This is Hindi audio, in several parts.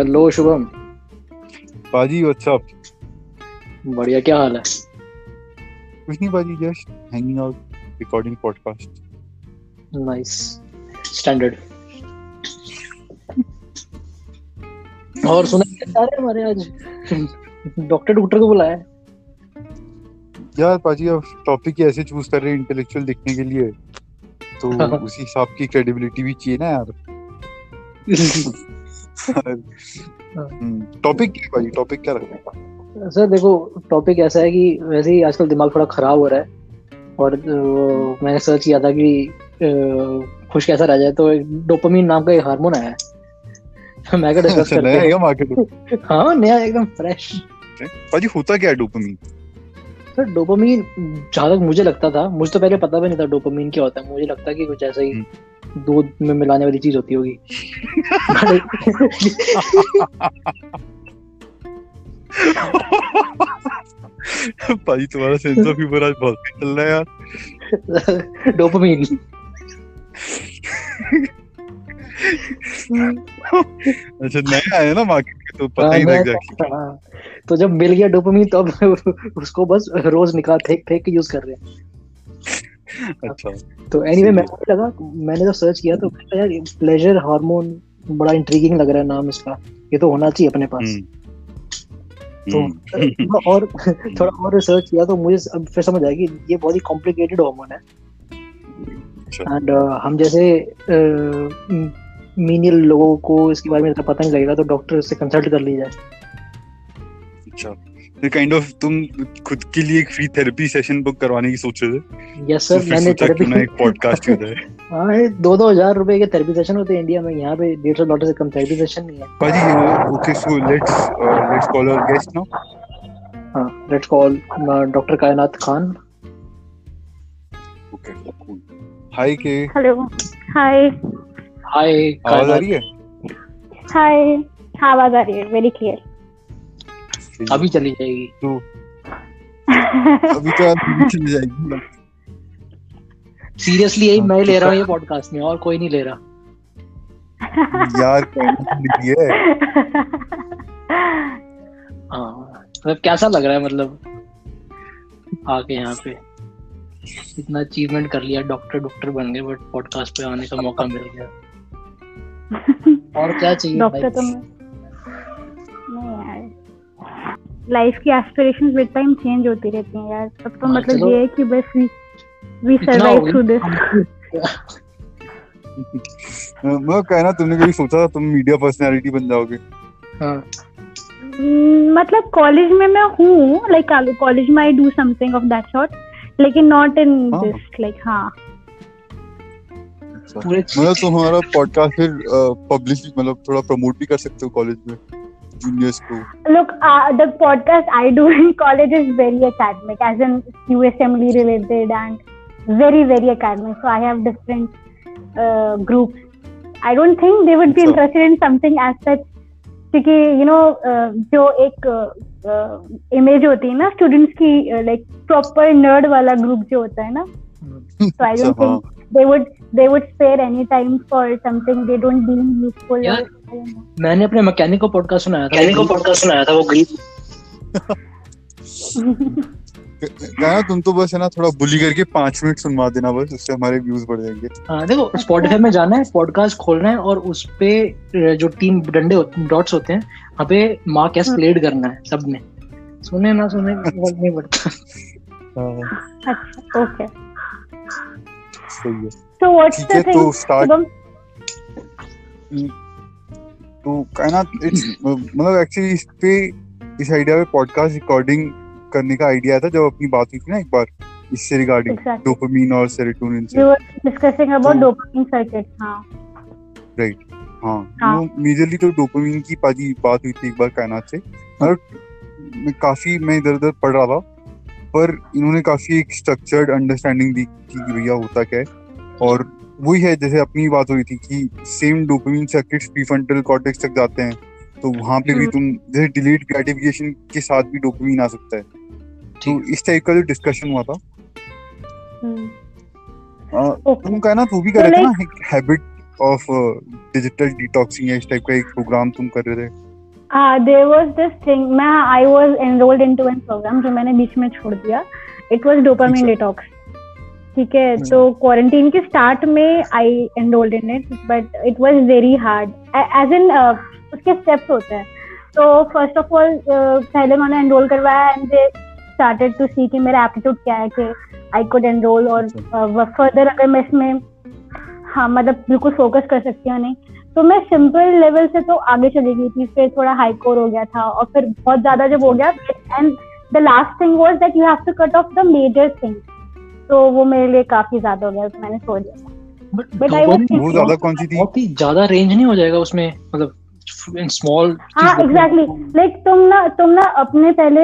हेलो शुभम। पाजी व्हाट्सअप बढ़िया क्या हाल है? कुछ नहीं पाजी just hanging out recording podcast nice standard और सुना रहे हमारे आज? डॉक्टर डॉक्टर को बुलाया है। यार पाजी अब टॉपिक ही ऐसे चूज़ कर रहे हैं इंटेलेक्चुअल दिखने के लिए। तो उसी हिसाब की क्रेडिबिलिटी भी चाहिए ना यार। टॉपिक क्या पाजी टॉपिक क्या रखना है? सर देखो टॉपिक ऐसा है कि वैसे ही आजकल दिमाग थोड़ा खराब हो रहा है और मैंने सर्च किया था कि खुश कैसा रह जाए तो डोपामीन नाम का एक हार्मोन आया है। मैं क्या डिस्कस करते नया हैं है? नया एकदम फ्रेश पाजी होता क्या है डोपामीन सर डोपामीन जहाँ तक मुझे लगता था मुझे तो पहले पता भी नहीं था डोपामीन क्या होता है। मुझे लगता कि कुछ ऐसा ही हम्म। दूध में मिलाने वाली चीज़ होती होगी। पाजी तुम्हारा सेंस ऑफ़ ह्यूमर आज बहुत चल रहा है यार। डोपामीन अच्छा नया है ना मार्केट में तो पता हाँ, ही एग्जैक्टली हाँ, तो जब मिल गया डोपामीन तो अब उसको बस रोज निकाल फेंक फेंक के यूज़ कर रहे हैं। अच्छा। तो एनीवे सही मैं लगा मैंने जब सर्च किया तो यार प्लेजर हार्मोन बड़ा इंट्रीगिंग लग रहा है नाम इसका। ये तो होना चाहिए अपने पास। हम्म। तो हम्म, और थोड़ा और रिसर्च किया तो मुझे अब फिर समझ आया कि ये बहुत ही कॉम्प्लिकेटेड हार्मोन है। अच्छा। एंड हम जैसे मीनियल लोगों को इसके बारे में इतना पता नहीं लगेगा तो डॉक्टर से कंसल्ट कर ली जाए। अच्छा। ये काइंड ऑफ़ तुम खुद के लिए एक फ्री थेरेपी सेशन बुक करवाने की सोच रहे थे? यस तो सर मैंने सोचा क्यों ना एक पॉडकास्ट हो जाए। हाँ ये दो दो हज़ार रुपए के थेरेपी सेशन होते हैं इंडिया में यहाँ पे डेढ़ सौ डॉलर से कम थेरेपी सेशन नहीं है। पाजी okay so let's let's call our guest now हाँ let's call doctor Kainat Khan okay cool hi के हेलो हाय हाय आवाज़ आ रही है? हाय हाँ आवाज़ आ रही है वेरी क्लियर है। अभी चली जाएगी। तो अभी तो नीचे चली जाएगी सीरियसली यही हाँ, मैं ले रहा हूँ ये पॉडकास्ट में और कोई नहीं ले रहा। यार है। हाँ मतलब कैसा लग रहा है मतलब? आके यहाँ पे। इतना अचीवमेंट कर लिया डॉक्टर डॉक्टर बन गए बट पॉडकास्ट पे आने का मौका मिल गया। और क्या चाहिए डॉक्टर तो मैं लाइफ की एस्पिरेशंस विद टाइम चेंज होती रहती हैं यार। तब तो हाँ, मतलब ये है कि बस we we survive through this मैं कहना तुमने कभी सोचा था तुम मीडिया पर्सनालिटी बन जाओगे? हाँ। मतलब कॉलेज में मैं हूँ लाइक कॉलेज में I do something of that sort लेकिन नॉट इन हाँ। दिस लाइक हाँ। अच्छा मतलब तुम हमारा पॉडकास्ट फिर पब्लिश मतलब थोड़ा प्रमोट भी कर सकते हो कॉलेज में। जूनियर्स को Look, uh, the podcast I do in college is very academic, as in USMLE related and very, very academic. So I have different uh, groups. I don't think they would be अच्छा। interested in something as such. क्योंकि यू नो जो एक इमेज होती है ना स्टूडेंट्स की लाइक प्रॉपर नर्ड वाला ग्रुप जो होता है ना so I don't अच्छा, हाँ। think they would they would spare any time for something they don't deem useful. Yeah. मैंने अपने मैकेनिक को पॉडकास्ट सुनाया था। मैकेनिक को पॉडकास्ट सुनाया था वो गरीब। कहना तुम तो बस है ना थोड़ा बुली करके पाँच मिनट सुनवा देना बस उससे हमारे व्यूज़ बढ़ जाएँगे। हाँ देखो स्पॉटिफाई में जाना है पॉडकास्ट खोलना है और उस पे जो तीन डंडे डॉट्स होते हैं वहाँ पे मार्क एस प्लेड करना है सबने। सुने ना सुने फ़र्क नहीं पड़ता हाँ, अच्छा सही है। So what's ठीक the है thing? तो तो कहना इट्स मतलब एक्चुअली इस पे इस आइडिया पे पॉडकास्ट रिकॉर्डिंग करने का आइडिया था जब अपनी बात हुई थी ना एक बार इससे रिगार्डिंग Exactly. डोपामीन और सेरोटोनिन से were discussing about तो- dopamine circuits. हाँ. हाँ हाँ। वो मेजरली तो डोपामीन की पाजी बात हुई थी एक बार कायनात से मतलब मैं काफ़ी मैं इधर उधर पढ़ रहा था पर इन्होंने काफ़ी एक स्ट्रक्चर्ड अंडरस्टैंडिंग दी कि भैया होता क्या है और वही है जैसे अपनी बात हुई थी कि same dopamine circuits prefrontal cortex तक जाते हैं तो वहाँ पे भी हम्म। तुम जैसे डिलीट ग्रेटिफिकेशन के साथ भी डोपामीन आ सकता है। तो इस टाइप का जो डिस्कशन हुआ था। हम्म. तुम कहना तू भी कर तो रहे थे ना हैबिट ऑफ़ डिजिटल डिटॉक्सिंग या इस टाइप का एक प्रोग्राम तुम कर रहे थे? uh, there was this thing मैं I was enrolled into an program जो मैंने बीच में छोड़ दिया। It was dopamine अच्छा। ठीक है? तो क्वारंटीन के स्टार्ट में I enrolled in it but it was very hard as in उसके स्टेप्स होते हैं। तो फ़र्स्ट ऑफ़ ऑल पहले मैंने एनरोल करवाया and they started to see कि मेरा एप्टीट्यूड क्या है कि आई कुड एनरोल और फर्दर अगर मैं इसमें हाँ मतलब बिल्कुल फोकस कर सकती हूँ नहीं। तो मैं सिंपल लेवल से तो आगे चली गई थी फिर थोड़ा हाई कोर हो गया था और फिर बहुत ज़्यादा जब हो गया and the last thing was that you have to cut off the major thing तो वो मेरे लिए काफ़ी ज़्यादा हो गया तो मैंने सोच लिया But I was वो ज़्यादा कौन सी थी? बहुत ही ज़्यादा रेंज नहीं हो जाएगा उसमें मतलब स्मॉल हाँ एग्जैक्टली लाइक तुम ना तुम ना अपने पहले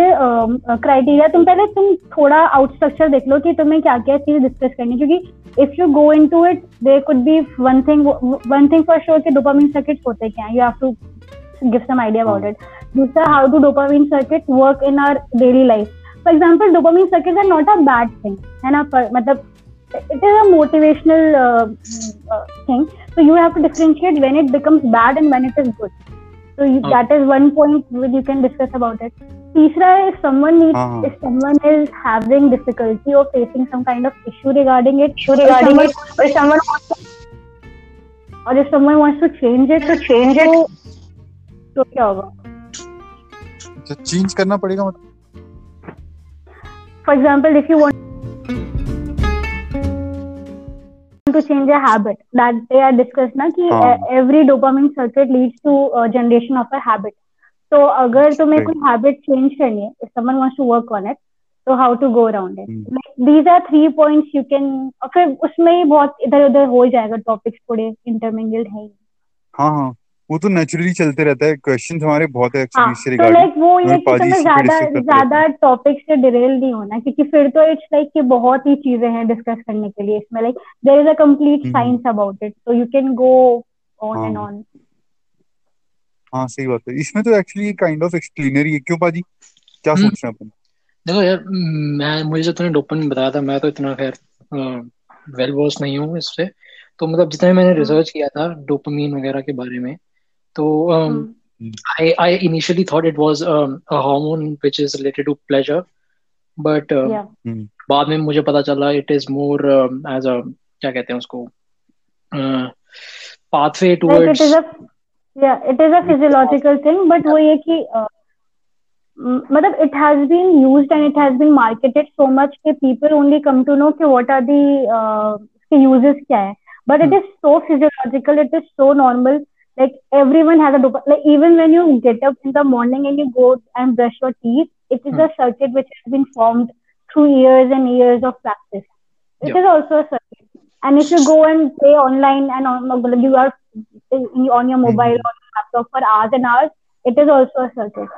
क्राइटेरिया तुम पहले तुम थोड़ा आउट स्ट्रक्चर देख लो कि तुम्हें क्या क्या चीज़ डिस्कस करनी है। क्योंकि if you go in to it there could be one thing one thing for sure कि डोपामिन सर्किट होते क्या you have to give some idea about it दूसरा how to dopamine circuit work in our daily life for example dopamine circuit are not a bad thing है ना पर मतलब it is a motivational uh, uh, thing so you have to differentiate when it becomes bad and when it is good so you, Okay. that is one point which you can discuss about it तीसरा if someone needs हाँ, हाँ. if someone is having difficulty or facing some kind of issue regarding it issue regarding it or if someone wants to, or if someone wants to change it to change it तो क्या होगा चेंज करना पड़ेगा मतलब for example if you want to change a habit that they are discussed ना कि हाँ. uh, every dopamine circuit leads to uh, generation of a habit तो अगर तुम्हें. कोई habit change करनी है if someone wants to work on it तो how to go around it Hmm. like these are three points you can और फिर उसमें ही बहुत इधर उधर हो जाएगा टॉपिक्स थोड़े इंटरमिंगल्ड है ही। हाँ हाँ वो तो नेचुरली चलते रहता है क्वेश्चंस हमारे बहुत है हाँ एक्चुअली इससे तो रिगार्डिंग लाइक वो ये कि तुम्हें ज़्यादा ज़्यादा टॉपिक से डिरेल नहीं होना क्योंकि फिर तो इट्स लाइक कि बहुत ही चीज़ें हैं डिस्कस करने के लिए इसमें like there is a complete hmm. Science about it so you can go on and हाँ। ऑन हाँ सही बात है इसमें तो एक्चुअली काइंड ऑफ़ एक्सप्लेनर ही है क्यों पाजी क्या हम्म। सोच रहे हैं अपन देखो यार मैं मुझे जो तूने डोपामिन बताया था मैं तो इतना खैर वेल वर्स नहीं हूँ इससे तो मतलब जितना मैंने। रिसर्च किया था डोपामिन वगैरह के बारे में तो हम्म। I I initially thought it was um, a hormone which is related to pleasure, but uh, या बाद में मुझे पता चला it is more um, as a क्या कहते हैं उसको uh, pathway like towards it is a या it is a physiological thing but वो ये कि uh, मतलब it has been used and it has been marketed so much कि people only come to know कि व्हाट आर दी उसके यूजेस क्या है। But it is so physiological it is so normal like everyone has a dopamine like even when you get up in the morning and you go and brush your teeth it is a hmm. circuit which has been formed through years and years of practice. It Yeah. is also a circuit. And if you go and play online and on you are in- on your hmm. mobile or laptop for hours and hours it is also a circuit.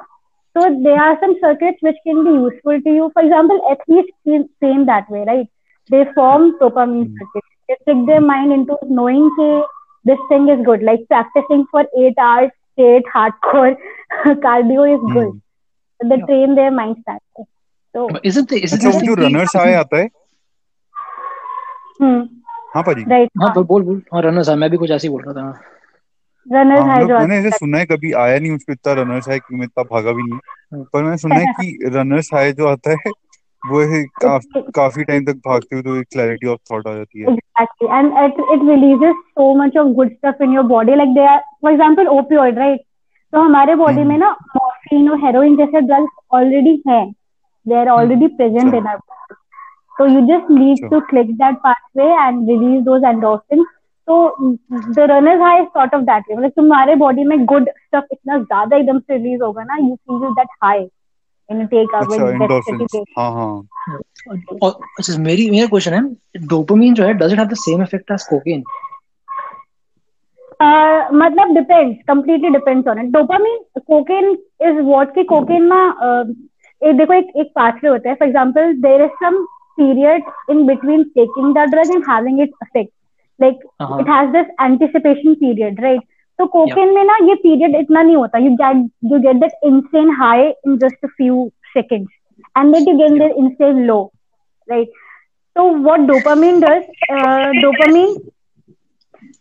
So there are some circuits which can be useful to you. For example athletes train, that way right? They form dopamine hmm. circuits. They trick their mind into knowing that this thing is good like practicing for eight hours straight hardcore cardio is good hmm. they train their minds that way so isn't the, isn't अच्छा thing रनर्स आए आता है hmm, हाँ पाजी right हाँ बोल बोल बोल हाँ रनर्स मैं भी कुछ ऐसे ही बोल रहा था runners हाँ high मतलब जो मैंने ऐसे सुना है कभी आया नहीं उसको इतना रनर्स है क्योंकि मैं इतना भागा भी नहीं हम्म। पर मैंने सुना है कि रनर्स हाई जो आता है वो है काफ, काफ़ी टाइम तक भागते हुए तो एक क्लैरिटी ऑफ़ थॉट आ जाती है। Exactly and it it releases so much of good stuff in your body like they are for example opioid right तो हमारे बॉडी में hmm. ना मॉर्फिन और हेरोइन जैसे ड्रग्स ऑलरेडी हैं। They are already present in our तो you just need to click that pathway and release those endorphin तो the runners high sort of that मतलब तुम्हारे बॉडी में गुड स्टफ़ इतना ज़्यादा एकदम से रिलीज़ होगा ना you feel that high take out अच्छा हाँ हाँ. और अच्छा मेरी मेरा क्वेश्चन है डोपामिन जो है does it have the same effect as cocaine मतलब depends completely depends on it dopamine cocaine is what की कोकेन ना एक देखो एक एक पाथवे होता है. For example there is some period in between taking the drug and having it effect like हाँ। It has this anticipation period right तो कोकेन में ना ये पीरियड इतना नहीं होता. You get you get that insane high in just few seconds and that you get that insane low right तो what dopamine does dopamine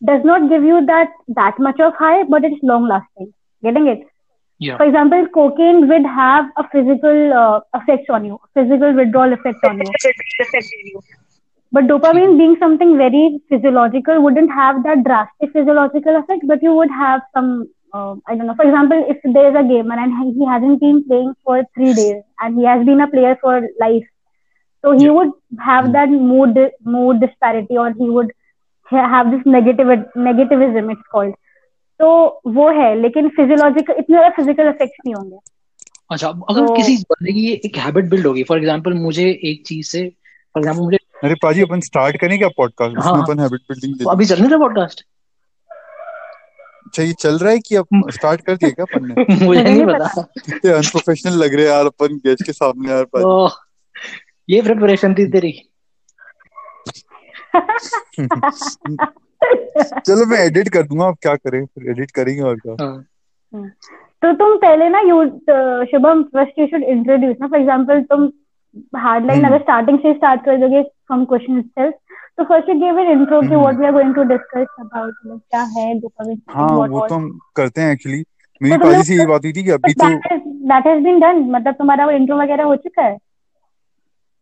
does not give you that that much of high but it's long lasting getting it for example cocaine with have a physical effect on you physical withdrawal effect on you But dopamine, being something very physiological, wouldn't have that drastic physiological effect, but you would have some, uh, I don't know. For example, if there is a gamer and he hasn't been playing for three days and he has been a player for life, so he Yeah. would have that mood mood disparity or he would have this negative negativism it's called. तो वो है लेकिन फिजियोलॉजिकल इतने ज़्यादा फ़िज़िकल इफेक्ट्स नहीं होंगे अच्छा अगर तो- किसी बंदे की एक हैबिट बिल्ड होगी फॉर एग्जांपल मुझे एक चीज़ से फॉर एग्जांपल मुझे अरे पाजी अपन स्टार्ट करें क्या पॉडकास्ट हाँ। अपन हैबिट बिल्डिंग अभी चलने का पॉडकास्ट अच्छा ये चल रहा है कि अब स्टार्ट कर दिया क्या अपन ने? मुझे नहीं नहीं पता। कितने अनप्रोफेशनल लग रहे हैं यार अपन गेस्ट के सामने यार पाजी। ये प्रिपरेशन थी तेरी। चलो मैं एडिट कर दूँगा अब क्या करें? फिर एडिट करेंगे और क्या? हाँ, तो तुम पहले ना you Shubham first you should introduce ना। फॉर एग्जांपल तुम हार्ड लाइन हम्म। अगर स्टार्टिंग से स्टार्ट कर दोगे फ्रॉम क्वेश्चन itself तो first you give an intro कि। What we are going to discuss about मतलब क्या है डोपामिन हाँ वो तो हम करते हैं एक्चुअली मेरी तो तुमने- पाजी से ये बात हुई थी कि अभी तो दैट हैज़ बीन डन मतलब तुम्हारा वो इंट्रो वगैरह हो चुका है?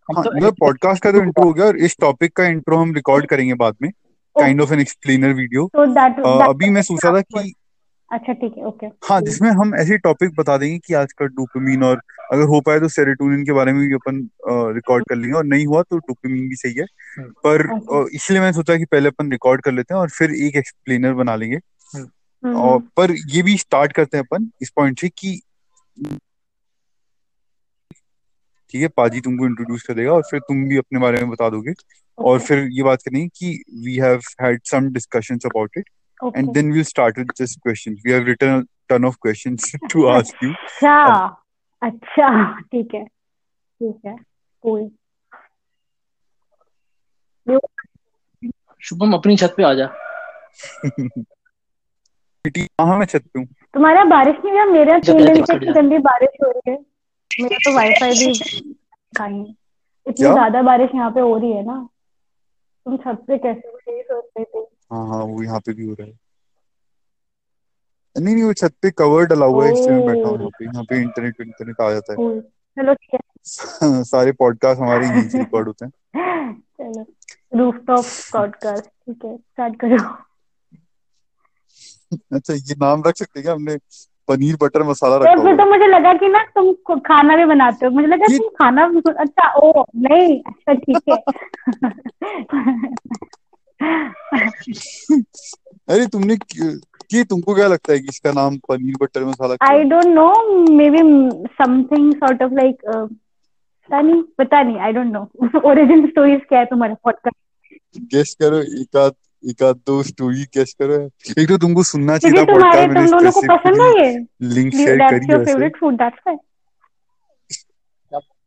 हाँ तो मतलब पॉडकास्ट का तो इंट्रो हो गया और इस टॉपिक का इंट्रो हम रिकॉर्ड करेंगे बाद में kind of an explainer video तो अभी मैं सोच था कि अच्छा ठीक है ओके हाँ जिसमें हम ऐसे टॉपिक बता देंगे कि आजकल डोपामीन और अगर हो पाए तो सेरोटोनिन के बारे में भी अपन रिकॉर्ड कर लेंगे। और नहीं हुआ तो डोपामीन भी सही है। हम्म। पर इसलिए मैंने सोचा कि पहले अपन रिकॉर्ड कर लेते हैं और फिर एक एक्सप्लेनर बना लेंगे। हम्म। और पर ये भी स्टार्ट करते हैं अपन इस पॉइंट से कि ठीक है पाजी तुमको इंट्रोड्यूस करेगा और फिर तुम भी अपने बारे में बता दोगे। और फिर ये बात करेंगे कि we have had some discussions about it and then we'll start with just questions. We have written a ton of questions to ask you. अच्छा ठीक है ठीक है cool शुभम अपनी छत पे आ जा। बेटी हाँ मैं छत पे हूँ? तुम्हारा बारिश नहीं हुआ? मेरे तीन दिन से इतनी गंदी बारिश हो रही है। मेरा तो वाईफाई भी कहीं इतनी ज़्यादा बारिश यहाँ पे हो रही है ना। तुम छत पे कैसे हो? सोच रहे थे। हाँ हाँ वो यहाँ पे भी हो रहा है। नहीं नहीं वो छत पे कवर डला हुआ है इसलिए मैं बैठा हूँ यहाँ पे यहाँ पे इंटरनेट इंटरनेट आ जाता cool चलो ठीक है। है सारे पॉडकास्ट हमारे यहीं से रिकॉर्ड होते हैं। चलो रूफटॉप पॉडकास्ट ठीक है स्टार्ट करो। अच्छा ये नाम रख सकते हैं क्या? हमने पनीर बटर मसाला रखा हुआ तो मुझे लगा कि ना तुम खाना भी बनाते हो। मुझे लगा तुम खाना अच्छा ओ नहीं अच्छा ठीक है। अरे तुमने क्यों- कि तुमको क्या लगता है कि इसका नाम paneer butter masala I don't know maybe something sort of like पता नहीं पता नहीं I don't know origin stories क्या है तुम्हारे पॉडकास्ट गेस करो एक आध एक आध दो स्टोरी गेस करो. एक तो तुमको सुनना चाहिए था पॉडकास्ट तुम मैंने दोनों को पसंद है. ये link share that's your favourite food that's why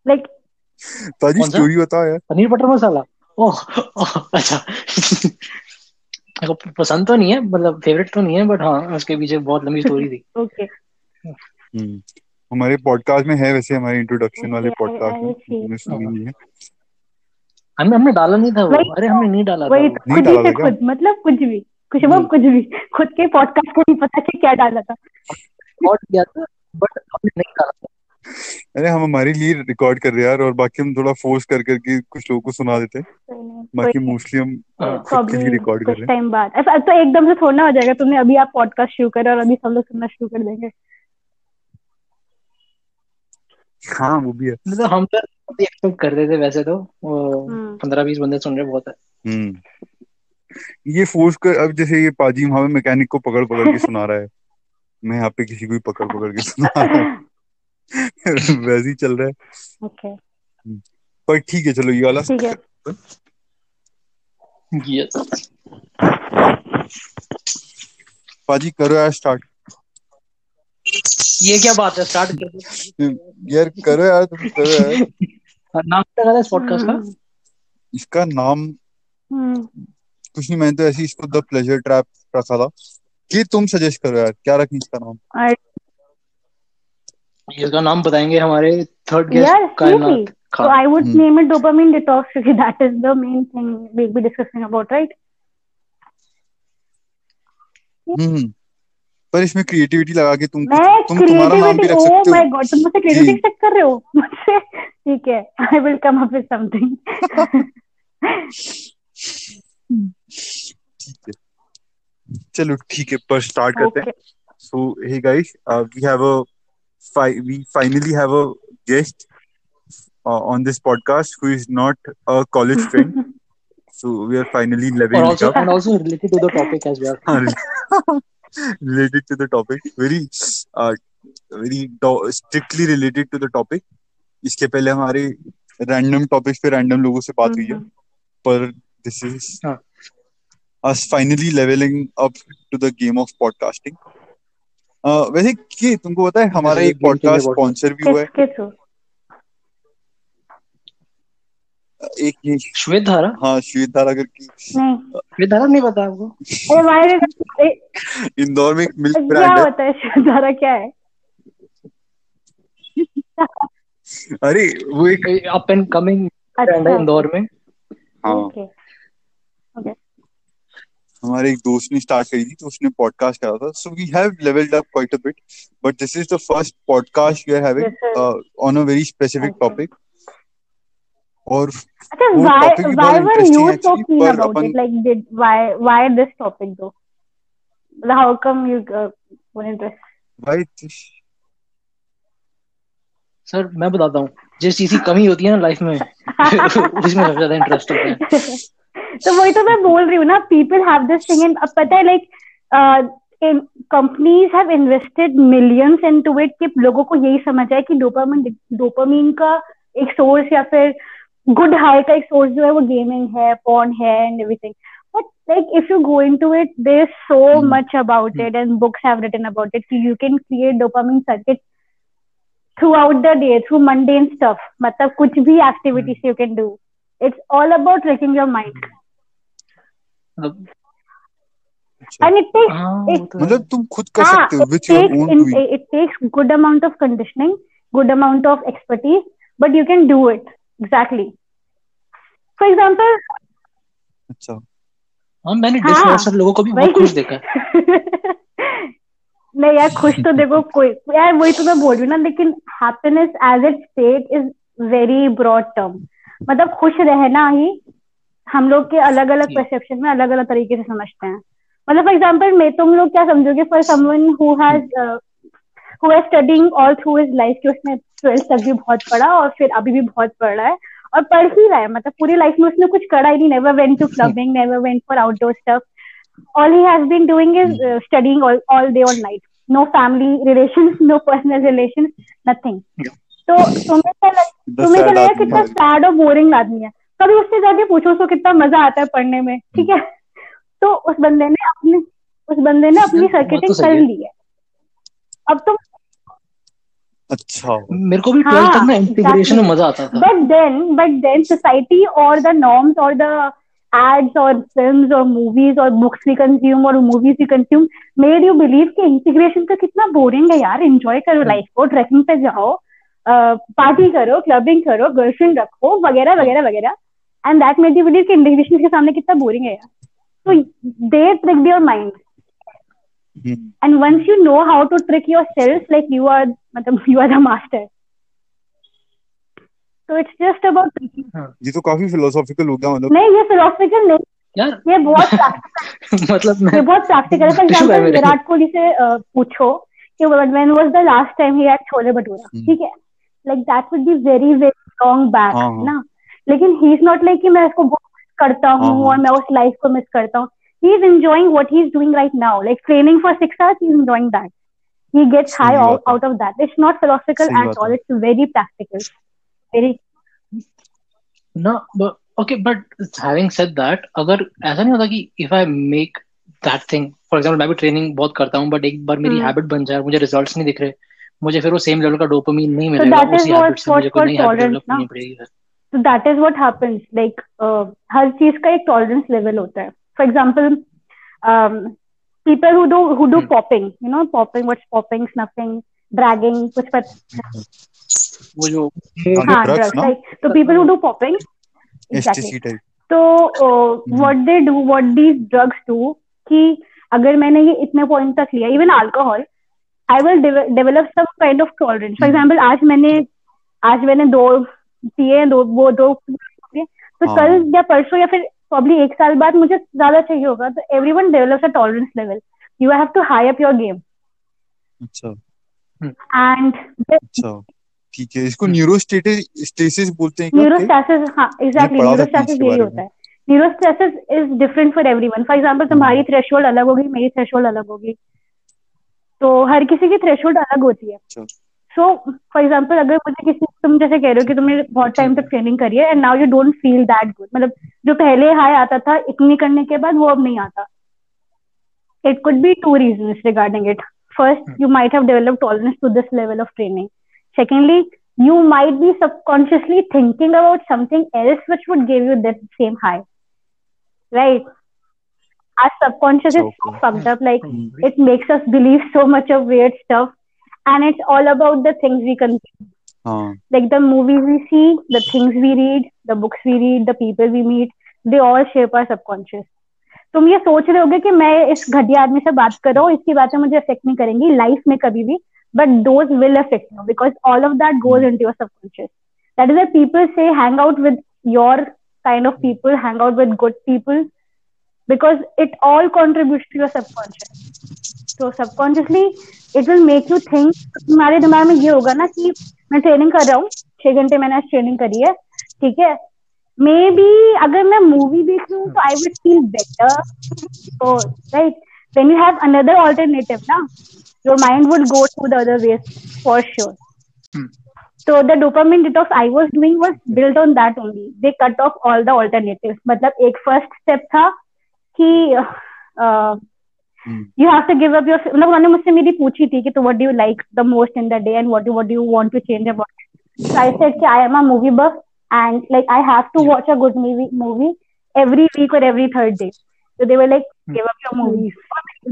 like पाजी स्टोरी बताओ यार. पनीर बटर मसाला? ओह ओह, अच्छा। मेरे को पसंद तो नहीं है मतलब फेवरेट तो नहीं है बट हाँ उसके पीछे बहुत लंबी स्टोरी थी। ओके हम्म हमारे पॉडकास्ट में है वैसे हमारे इंट्रोडक्शन वाले पॉडकास्ट में. नहीं है। हमने हमने डाला नहीं था वो। अरे हमने नहीं डाला था वही वो। तो खुद ही से खुद मतलब कुछ भी कुछ वो हम्म। कुछ भी खुद के पॉडकास्ट को नहीं पता कि क्या डाला था। रिकॉर्ड किया था बट हमने नहीं डाला था। अरे हम हमारे लिए रिकॉर्ड कर रहे हैं यार और बाकी हम थोड़ा फोर्स कर करके कुछ लोगों को सुना देते हैं। बाकी मोस्टली हम हाँ, खुद के लिए रिकॉर्ड कर। रहे हैं टाइम बाद। ऐसा तो एकदम से थोड़ा हो जाएगा तुमने अभी आप पॉडकास्ट शुरू करा और अभी सब लोग सुनना शुरू कर देंगे। हाँ वो भी है। मतलब हम तो एक्सपेक्ट करते थे वैसे तो हम्म। पंद्रह बीस बंदे सुन रहे बहुत है। हम्म। ये फोर्स कर अब जैसे ये पाजी वहाँ मैकेनिक को पकड़ पकड़ के सुना रहा है। मैं यहाँ पे किसी को भी पकड़ पकड़ के सुना रहा हूँ। वैसे ही चल रहा है। ओके पर ठीक है चलो ये वाला ठीक है। यस पाजी करो यार स्टार्ट ये क्या बात है? स्टार्ट कर। दो यार करो यार तुम करो यार। हाँ, नाम क्या था इस पॉडकास्ट का? इसका नाम हम्म, कुछ नहीं मैंने तो ऐसे इसको द प्लेजर ट्रैप रखा था। कि तुम सजेस्ट करो यार क्या रखें इसका नाम? और इसका नाम बताएँगे हमारे third guest Kainat so Khan I would hmm. name it dopamine detox because that is the main thing we'll be discussing about right? हम्म पर इसमें क्रिएटिविटी लगा के तुम मैं तुम तुम्हारा नाम भी रख सकते माय गॉड तुम मुझसे क्रिएटिविटी एक्सपेक्ट कर रहे हो? मुझसे? ठीक है I will come up with something ठीक है। चलो ठीक है पर स्टार्ट करते हैं। Hey guys, uh, we have a fi- we finally have a guest uh, on this podcast who is not a college friend. So we are finally और leveling it also up and also related to the topic as well. related to the topic. Very uh, very do- strictly related to the topic. इसके पहले हमारे रैंडम टॉपिक्स पे रैंडम लोगों से बात हुई है पर दिस इज हाँ. us finally leveling up to the game of podcasting. Uh, वैसे कि तुमको पता है हमारा एक पॉडकास्ट स्पॉन्सर भी हुआ है। एक ये श्वेत धारा? हाँ श्वेत धारा करके। नहीं। श्वेत धारा नहीं पता आपको? अरे वाई इंदौर में एक मिल्क क्या ब्रांड है। होता है शिवधारा क्या है? अरे वो एक अप एंड कमिंग ब्रांड है अच्छा। इंदौर में। हाँ। हमारे एक दोस्त ने स्टार्ट करी थी तो उसने पॉडकास्ट करा था। So we have levelled up quite a bit but this is the first podcast we are having on a very specific topic और अच्छा वो why topic भी why बहुत were interesting you है so actually, keen पर about अपन- it like did why why this topic though? How come you uh, were interested? भाई सर मैं बताता हूँ। जिस चीज़ की कमी होती है ना लाइफ में उसमें सबसे ज़्यादा इंटरेस्ट होता है। तो वही तो मैं बोल रही हूँ ना people have this thing and अब पता है like in companies have invested millions into it कि लोगों को यही समझ आए कि डोपामिन डोपामिन का एक सोर्स या फिर गुड हाई का एक सोर्स जो है वो गेमिंग है पॉन है and everything but like if you go into it there is so. Much about it and books have written about it कि you can create dopamine circuit throughout the day through mundane stuff मतलब कुछ भी activities you can do it's all about tricking your mind. मतलब and it takes हाँ तो है। मतलब तुम खुद कर हाँ, सकते हो with your own doing it takes good amount of conditioning good amount of expertise but you can do it exactly. For example अच्छा। हाँ मैंने हाँ, डिशवॉशर लोगों को भी बहुत खुश देखा नहीं यार खुश तो देखो कोई यार वही तो मैं बोल रही हूँ ना लेकिन happiness as it state is very broad term मतलब खुश रहना ही हम लोग के अलग अलग परसेप्शन में अलग अलग तरीके से समझते हैं। मतलब फॉर एग्ज़ाम्पल मैं तुम लोग क्या समझोगे? For someone who has who has studying all through his life कि उसने ट्वेल्थ तक भी बहुत पढ़ा और फिर अभी भी बहुत पढ़ रहा है और पढ़ ही रहा है। मतलब पूरी लाइफ में उसने कुछ करा ही नहीं। Never went to clubbing never went for outdoor stuff all he has been doing is uh, studying all, all day all night. No family relations no personal relations nothing. तो तुम्हें क्या लग, तुम्हें क्या लगेगा कितना सैड और बोरिंग आदमी है? कभी उससे जाके पूछो उसको कितना मज़ा आता है पढ़ने में ठीक है? तो उस बंदे ने अपने उस बंदे ने अपनी तो सर्किटिंग कर ली है। अब तुम अच्छा। मेरे को भी हाँ, ट्वेल्थ तक ना इंटीग्रेशन exactly. में मज़ा आता था। But then but then society or the norms or the ads or films or movies or books we consume or movies we consume made you believe कि इंटीग्रेशन का कितना बोरिंग है यार। एंजॉय करो लाइफ को ट्रैकिंग पे जाओ पार्टी करो क्लबिंग करो गर्लफ्रेंड रखो वगैरह वगैरह वगैरह। And that made you believe कि इंटीग्रेशन के सामने कितना बोरिंग है यार। तो they trick your mind hmm, and once you know how to trick yourself like you are मतलब you are the master. So it's just about tricking ये तो काफ़ी फिलोसॉफिकल हो गया मतलब। नहीं ये फिलोसफिकल नहीं। ये बहुत practical- मतलब ये बहुत प्रैक्टिकल फॉर है एग्जांपल विराट कोहली से पूछो कि when was the last time he had chole bhatura? हम्म। ठीक है? Like that would be very very long back. ना? लेकिन ही इज़ नॉट लाइक कि मैं इसको करता हूँ हाँ, हाँ। और मैं उस लाइफ को मिस करता हूँ he is enjoying what he is doing right now like training for six hours he is enjoying that he gets सही high बात out, है। out of that it's not philosophical सही at बात all है। it's very practical very ना okay but having said that अगर ऐसा नहीं होता कि if I make that thing for example मैं भी ट्रेनिंग बहुत करता हूँ बट एक बार मेरी। हैबिट बन जाए मुझे रिजल्ट्स नहीं दिख रहे मुझे फिर वो सेम लेवल का डोपामिन नहीं that मिलेगा is उसी हैबिट से मुझे कोई called नई हैबिट tolerance, डेवलप करनी पड़ेगी तो that is what happens like हर चीज़ का एक टॉलरेंस लेवल होता है. For example people who do popping you know popping what's popping snuffing dragging कुछ पर तो पीपल हु डू पॉपिंग तो what they do what these drugs do कि अगर मैंने ये इतने पॉइंट तक लिया even alcohol I will develop some kind of tolerance for example आज मैंने आज मैंने दो पिए दो वो दो तो हाँ। कल या परसों या फिर प्रॉब्ली एक साल बाद मुझे ज़्यादा चाहिए होगा तो everyone develops a tolerance level you have to high up your game अच्छा एंड अच्छा। ठीक है इसको न्यूरोस्टेसिस बोलते हैं क्या? न्यूरोस्टैसिस हाँ एग्जैक्टली न्यूरोस्टैसिस यही होता है। Neurostasis is different for everyone for example तुम्हारी थ्रेशोल्ड अलग होगी मेरी थ्रेशोल्ड अलग होगी। तो हर किसी की थ्रेशोल्ड अलग होती है। अच्छा। सो फॉर एग्ज़ाम्पल अगर मुझे किसी तुम जैसे कह रहे हो कि तुमने बहुत टाइम तक ट्रेनिंग करी है and now you don't feel that good मतलब जो पहले हाई आता था इतनी करने के बाद वो अब नहीं आता। It could be two reason regarding it first you might have develop tolerance to this level of training secondly you might be subconsciously thinking about something else which would give you that same high right आज subconscious is so fucked up like it makes us believe so much of weird stuff and it's all about the things we consume हाँ like the movies we see the things we read the books we read the people we meet they all shape our subconscious तुम ये सोच रहे होगे कि मैं इस घटिया आदमी से बात कर रहा हूँ इसकी बातें मुझे अफेक्ट नहीं करेंगी लाइफ में कभी भी but those will affect you because all of that goes into your subconscious that is people say hang out with your kind of people hang out with good people because it all contributes to your subconscious तो subconsciously it will make you think हमारे दिमाग में ये होगा ना कि मैं ट्रेनिंग कर रहा हूँ। छह घंटे मैंने आज ट्रेनिंग करी है। ठीक है? मे बी अगर मैं मूवी देख रही हूँ तो आई वुड फील बेटर तो right then you have another alternative ना your mind would go to the way for sure तो the dopamine detox I was doing was build on that only they cut off all the alternative मतलब एक फ़र्स्ट स्टेप था कि uh, hmm, you have to give up your मतलब उन्होंने मुझसे मेरी पूछी थी कि तो what do you like the most in the day and what do what do you want to change about it so I said कि I am a movie buff and like I have to watch a good movie movie every week or every third day so they were like give up your movies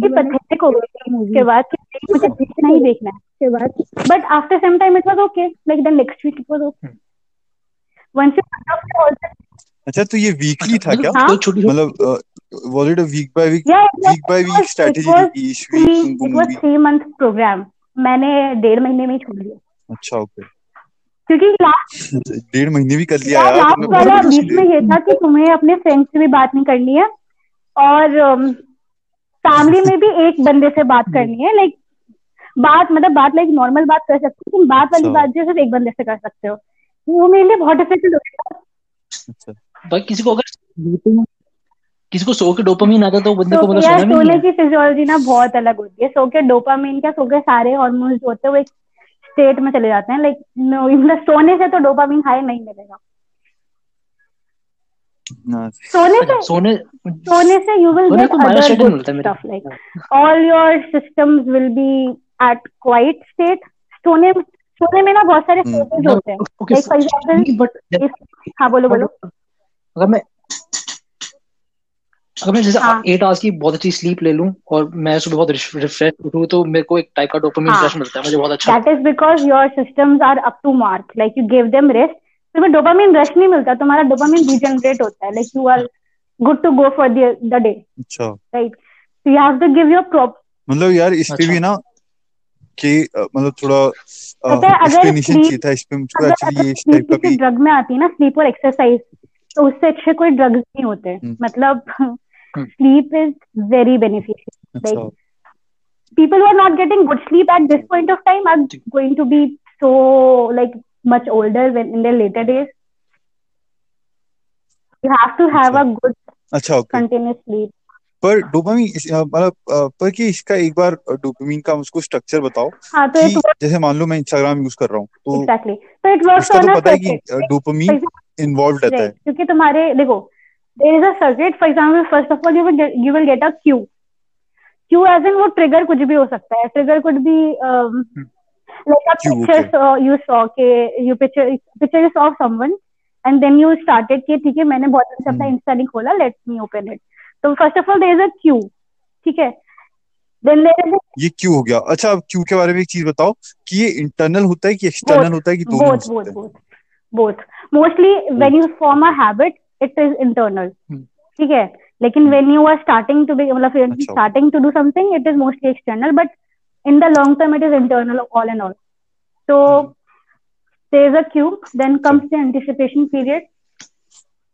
ये pathetic हो गई उसके बाद कि नहीं, मुझे देखना ही देखना है उसके बाद but after some time it was okay like the next week it was okay once you cut off the alternatives अच्छा तो ये वीकली था क्या हाँ? मतलब was it a week by week yeah it was, week by it week it was थी इस three it was three month program. मैंने डेढ़ महीने में छोड़ दिया। अच्छा ओके क्योंकि लास्ट डेढ़ महीने भी कर लिया यार लास्ट वाला बीच में ये था कि तुम्हें अपने फ्रेंड्स से भी बात नहीं करनी है और फैमिली में भी एक बंदे से बात करनी है लाइक बात मतलब बात लाइक नॉर्मल बात कर सकते हो तुम बात वाली अच्छा। बात जो सिर्फ़ एक बंदे से कर सकते हो। वो मेरे लिए बहुत डिफ़िकल्ट हो गया। अच्छा। भाई किसी को अगर किसी को सो के डोपामीन आता तो बंदे को मतलब सोना नहीं सोने की फिजियोलॉजी ना बहुत अलग होती है। सो के डोपामीन क्या सो के सारे हार्मोन्स जो होते हैं वो एक स्टेट में चले जाते हैं। लाइक मतलब सोने से तो डोपामीन हाई नहीं मिलेगा। सोने से सोने सोने से you will सोने get को other माइनस good मिलता है मेरे stuff like all your systems will be at quiet state सोने सोने में ना बहुत सारे हम्म। होते हैं। Example बट if हाँ बोलो बोलो। अगर मैं अगर मैं जैसे हाँ। एट आवर्स की बहुत अच्छी स्लीप ले लूँ और मैं सुबह बहुत रिफ्रेश उठूं तो मेरे को एक टाइप का डोपामिन हाँ। रश मिलता है मुझे बहुत अच्छा that is because your systems are up to mark like you give them rest तुम्हें डोपामिन रश नहीं मिलता तुम्हारा डोपामिन रीजनरेट होता है you are good to go for the the day अच्छा right so you have to give your prop मतलब यार इस पे अच्छा। भी ना कि मतलब थोड़ा अगर एक्सप्लेनेशन चाहिए था इस पे मुझको एक्चुअली ये इस टाइप का भी ड्रग में आती है ना स्लीप और एक्सरसाइज तो उससे अच्छे कोई ड्रग्स नहीं होते हम्म। मतलब स्लीप इज़ वेरी बेनिफिशियल अच्छा like people who are not getting good sleep at this point of time are going to be so like much older when in their later days you have to have a good अच्छा ओके continuous sleep पर डोपामिन मतलब पर कि इसका एक बार डोपामिन का मुझको स्ट्रक्चर बताओ हाँ तो कि जैसे मान लो मैं इंस्टाग्राम यूज़ कर रहा हूँ तो exactly so it works उसका on तो a पता है कि डोपामिन इन्वॉल्व रहता है क्योंकि तुम्हारे देखो there is a circuit for example first of all you will get, you will get a cue cue as in वो trigger कुछ भी हो सकता है trigger could be um, like a Cue, picture okay. saw, you saw के you picture picture you saw of someone and then you started कि ठीक है मैंने बहुत दिन से अपना हम्म। इंस्टा नहीं खोला let me open it तो first of all there is a cue ठीक है then there is a ये क्यों हो गया अच्छा अब क्यों के बारे में एक चीज़ बताओ कि ये इंटरनल होता है कि एक्सटर्नल Both, होता है कि दोनों हो both both सकते हैं both both mostly when you it is internal ठीक है? लेकिन when you are starting to be मतलब starting to do something it is mostly external but in the long term it is internal all and all so there is a cue then comes the anticipation period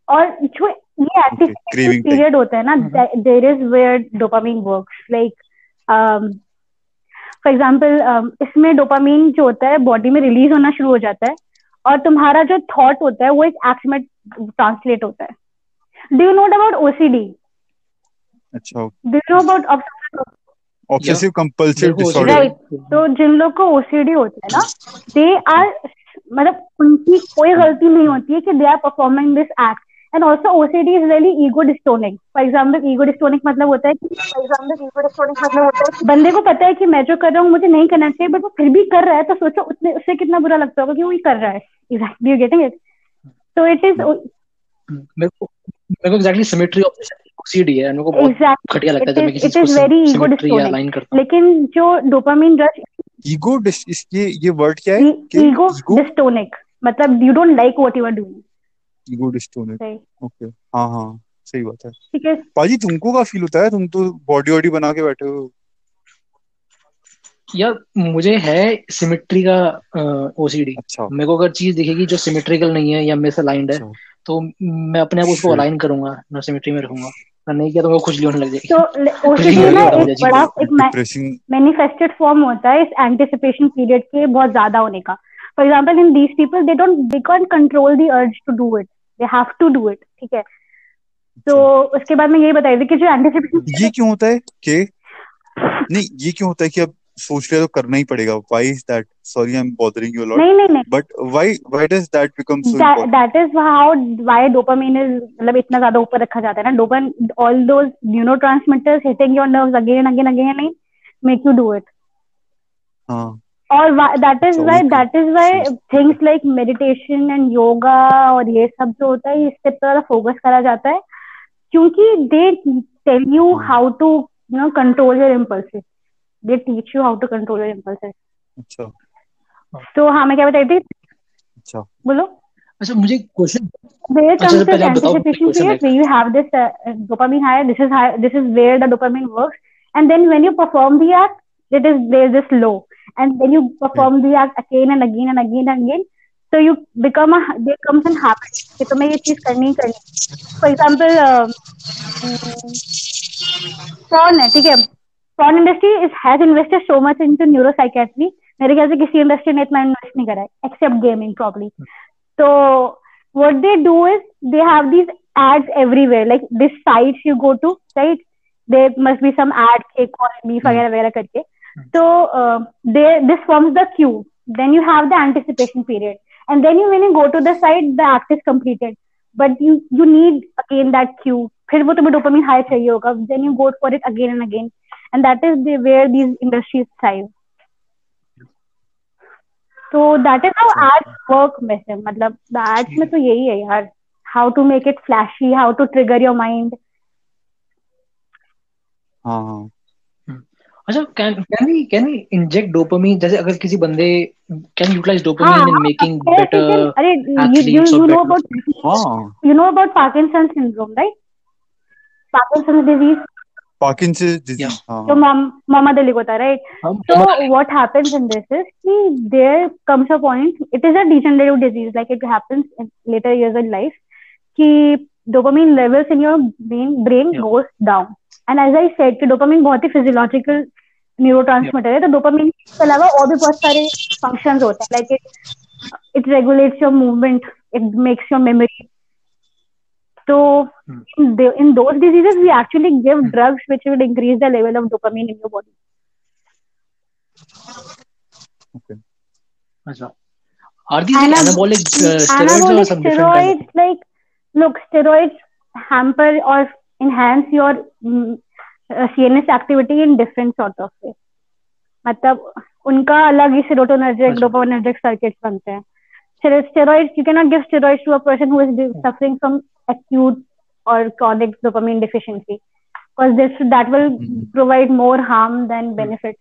और जो ये एंटिसिपेशन पीरियड होता है ना there is where dopamine work like for example इसमें डोपामीन जो होता है बॉडी में रिलीज़ होना शुरू हो जाता है। और तुम्हारा जो थॉट होता है वो एक एक्ट में ट्रांसलेट होता है। Do you know about OCD अच्छा do you know about obsessive compulsive मेरे डिसऑर्डर Right. तो जिन लोग को ओसीडी होता है ना दे आर मतलब उनकी कोई गलती नहीं होती है कि they are performing this act and also OCD is really ego dystonic for example ego dystonic मतलब होता है कि फॉर एग्ज़ाम्पल ईगो डिस्टोनिक मतलब होता है बंदे को पता है कि मैं जो कर रहा हूँ मुझे नहीं करना चाहिए बट वो फिर भी कर रहा है तो सोचो उसने उससे कितना बुरा लगता होगा कि वो ही कर रहा है। एग्जैक्टली यू गेटिंग इट तो इट इज़ मेरे को मेरे को एग्जैक्टली सिमेट्री ऑफ़ ओसीडी है मेरे को बहुत घटिया लगता है जब मैं It is- किसी चीज़ को ego सिमेट्री या अलाइन करता हूँ। लेकिन जो डोपामीन रश ईगो ये ये वर्ड क्या है? ईगो ईगो डिस्टोनिक मतलब you don't like what you are doing ego dystonic right okay हाँ हाँ सही बात है। ठीक है। पाजी तुमको क्या फील होता है? तुम तो बॉडी वॉडी बना के बैठे हो। या मुझे है सिमेट्री का ओसीडी अच्छा। मेरे को अगर चीज़ दिखेगी जो सिमेट्रिकल नहीं है या मेरे मिसअलाइंड है अच्छा। तो मैं अपने आप उसको अलाइन करूँगा मैं सिमेट्री में रखूँगा। अगर नहीं किया तो को खुजली होने लग जाएगी। तो ओसीडी ना एक बड़ा एक मैनिफेस्टेड फॉर्म होता है इस एंटिसिपेशन पीरियड के बहुत ज़्यादा होने का। For example in these people they don't they can control the urge to do it they have to do it ठीक है? तो उसके बाद मैं यही बताई थी कि जो एंटिसिपेशन ये क्यों होता है कि नहीं ये क्यों होता है कि अब सोच लिया तो करना ही पड़ेगा। Why is that sorry I am bothering you lot नहीं नहीं नहीं। But why why does that become so that is how why dopamine is मतलब इतना ज़्यादा ऊपर रखा जाता है ना। Dopamine all those neurotransmitters hitting your nerves again and again and again and make you do it. हाँ। और that is why that is why things like meditation and yoga और ये सब जो होता है इससे थोड़ा फोकस करा जाता है क्योंकि they tell you how to you know control your impulse they teach you how to control your impulse तो हाँ मैं क्या बताई थी? अच्छा। बोलो। अच्छा मुझे question this is where the dopamine works and then when you perform the act it is there this low And then you perform the act again and again and again and again. So you become a there comes an habit कि तुम्हें ये चीज़ करनी ही करनी. For example, um, porn है ठीक है. Porn industry is has invested so much into neuropsychiatry. मेरे ख्याल से किसी इंडस्ट्री ने इतना इन्वेस्ट नहीं करा है except gaming probably So what they do is they have these ads everywhere. Like this sites you go to, right? There must be some ad cake or beef वगैरह वगैरह करके. So uh, they this forms the queue. Then you have the anticipation period, and then you when you go to the site, the act is completed. But you you need again that queue. फिर वो तुम्हें dopamine high चाहिए होगा. Then you go for it again and again, and that is the, where these industries thrive. तो that is how ads work वैसे मतलब द एड्स में तो यही है यार how to make it flashy how to trigger your mind हाँ हाँ अच्छा can can we can we inject dopamine जैसे अगर किसी बंदे can utilize dopamine in making better अरे यू यू नो अबाउट हाँ। You know about Parkinson syndrome right Parkinson disease Parkinson disease तो मम मामा दिल्ली को था राइट तो what happens in this is कि there comes a point it is a degenerative disease like it happens later years in life कि dopamine levels in your brain goes down and as I said कि डोपामिन बहुत ही फिजियोलॉजिकल न्यूरोट्रांसमीटर है तो डोपामिन के अलावा और भी बहुत सारे फ़ंक्शंस होते हैं like it regulates your movement it makes your memory तो in those diseases we actually give drugs which will increase the level of dopamine in your body okay अच्छा। Or enhance your mm, uh, CNS activity in different sort of way मतलब उनका अलग ही serotonergic अच्छा। dopaminergic circuits बनते हैं Stero- steroids you cannot give steroids to a person who is de- suffering from acute or chronic dopamine deficiency because this that will Mhm. provide more harm than benefit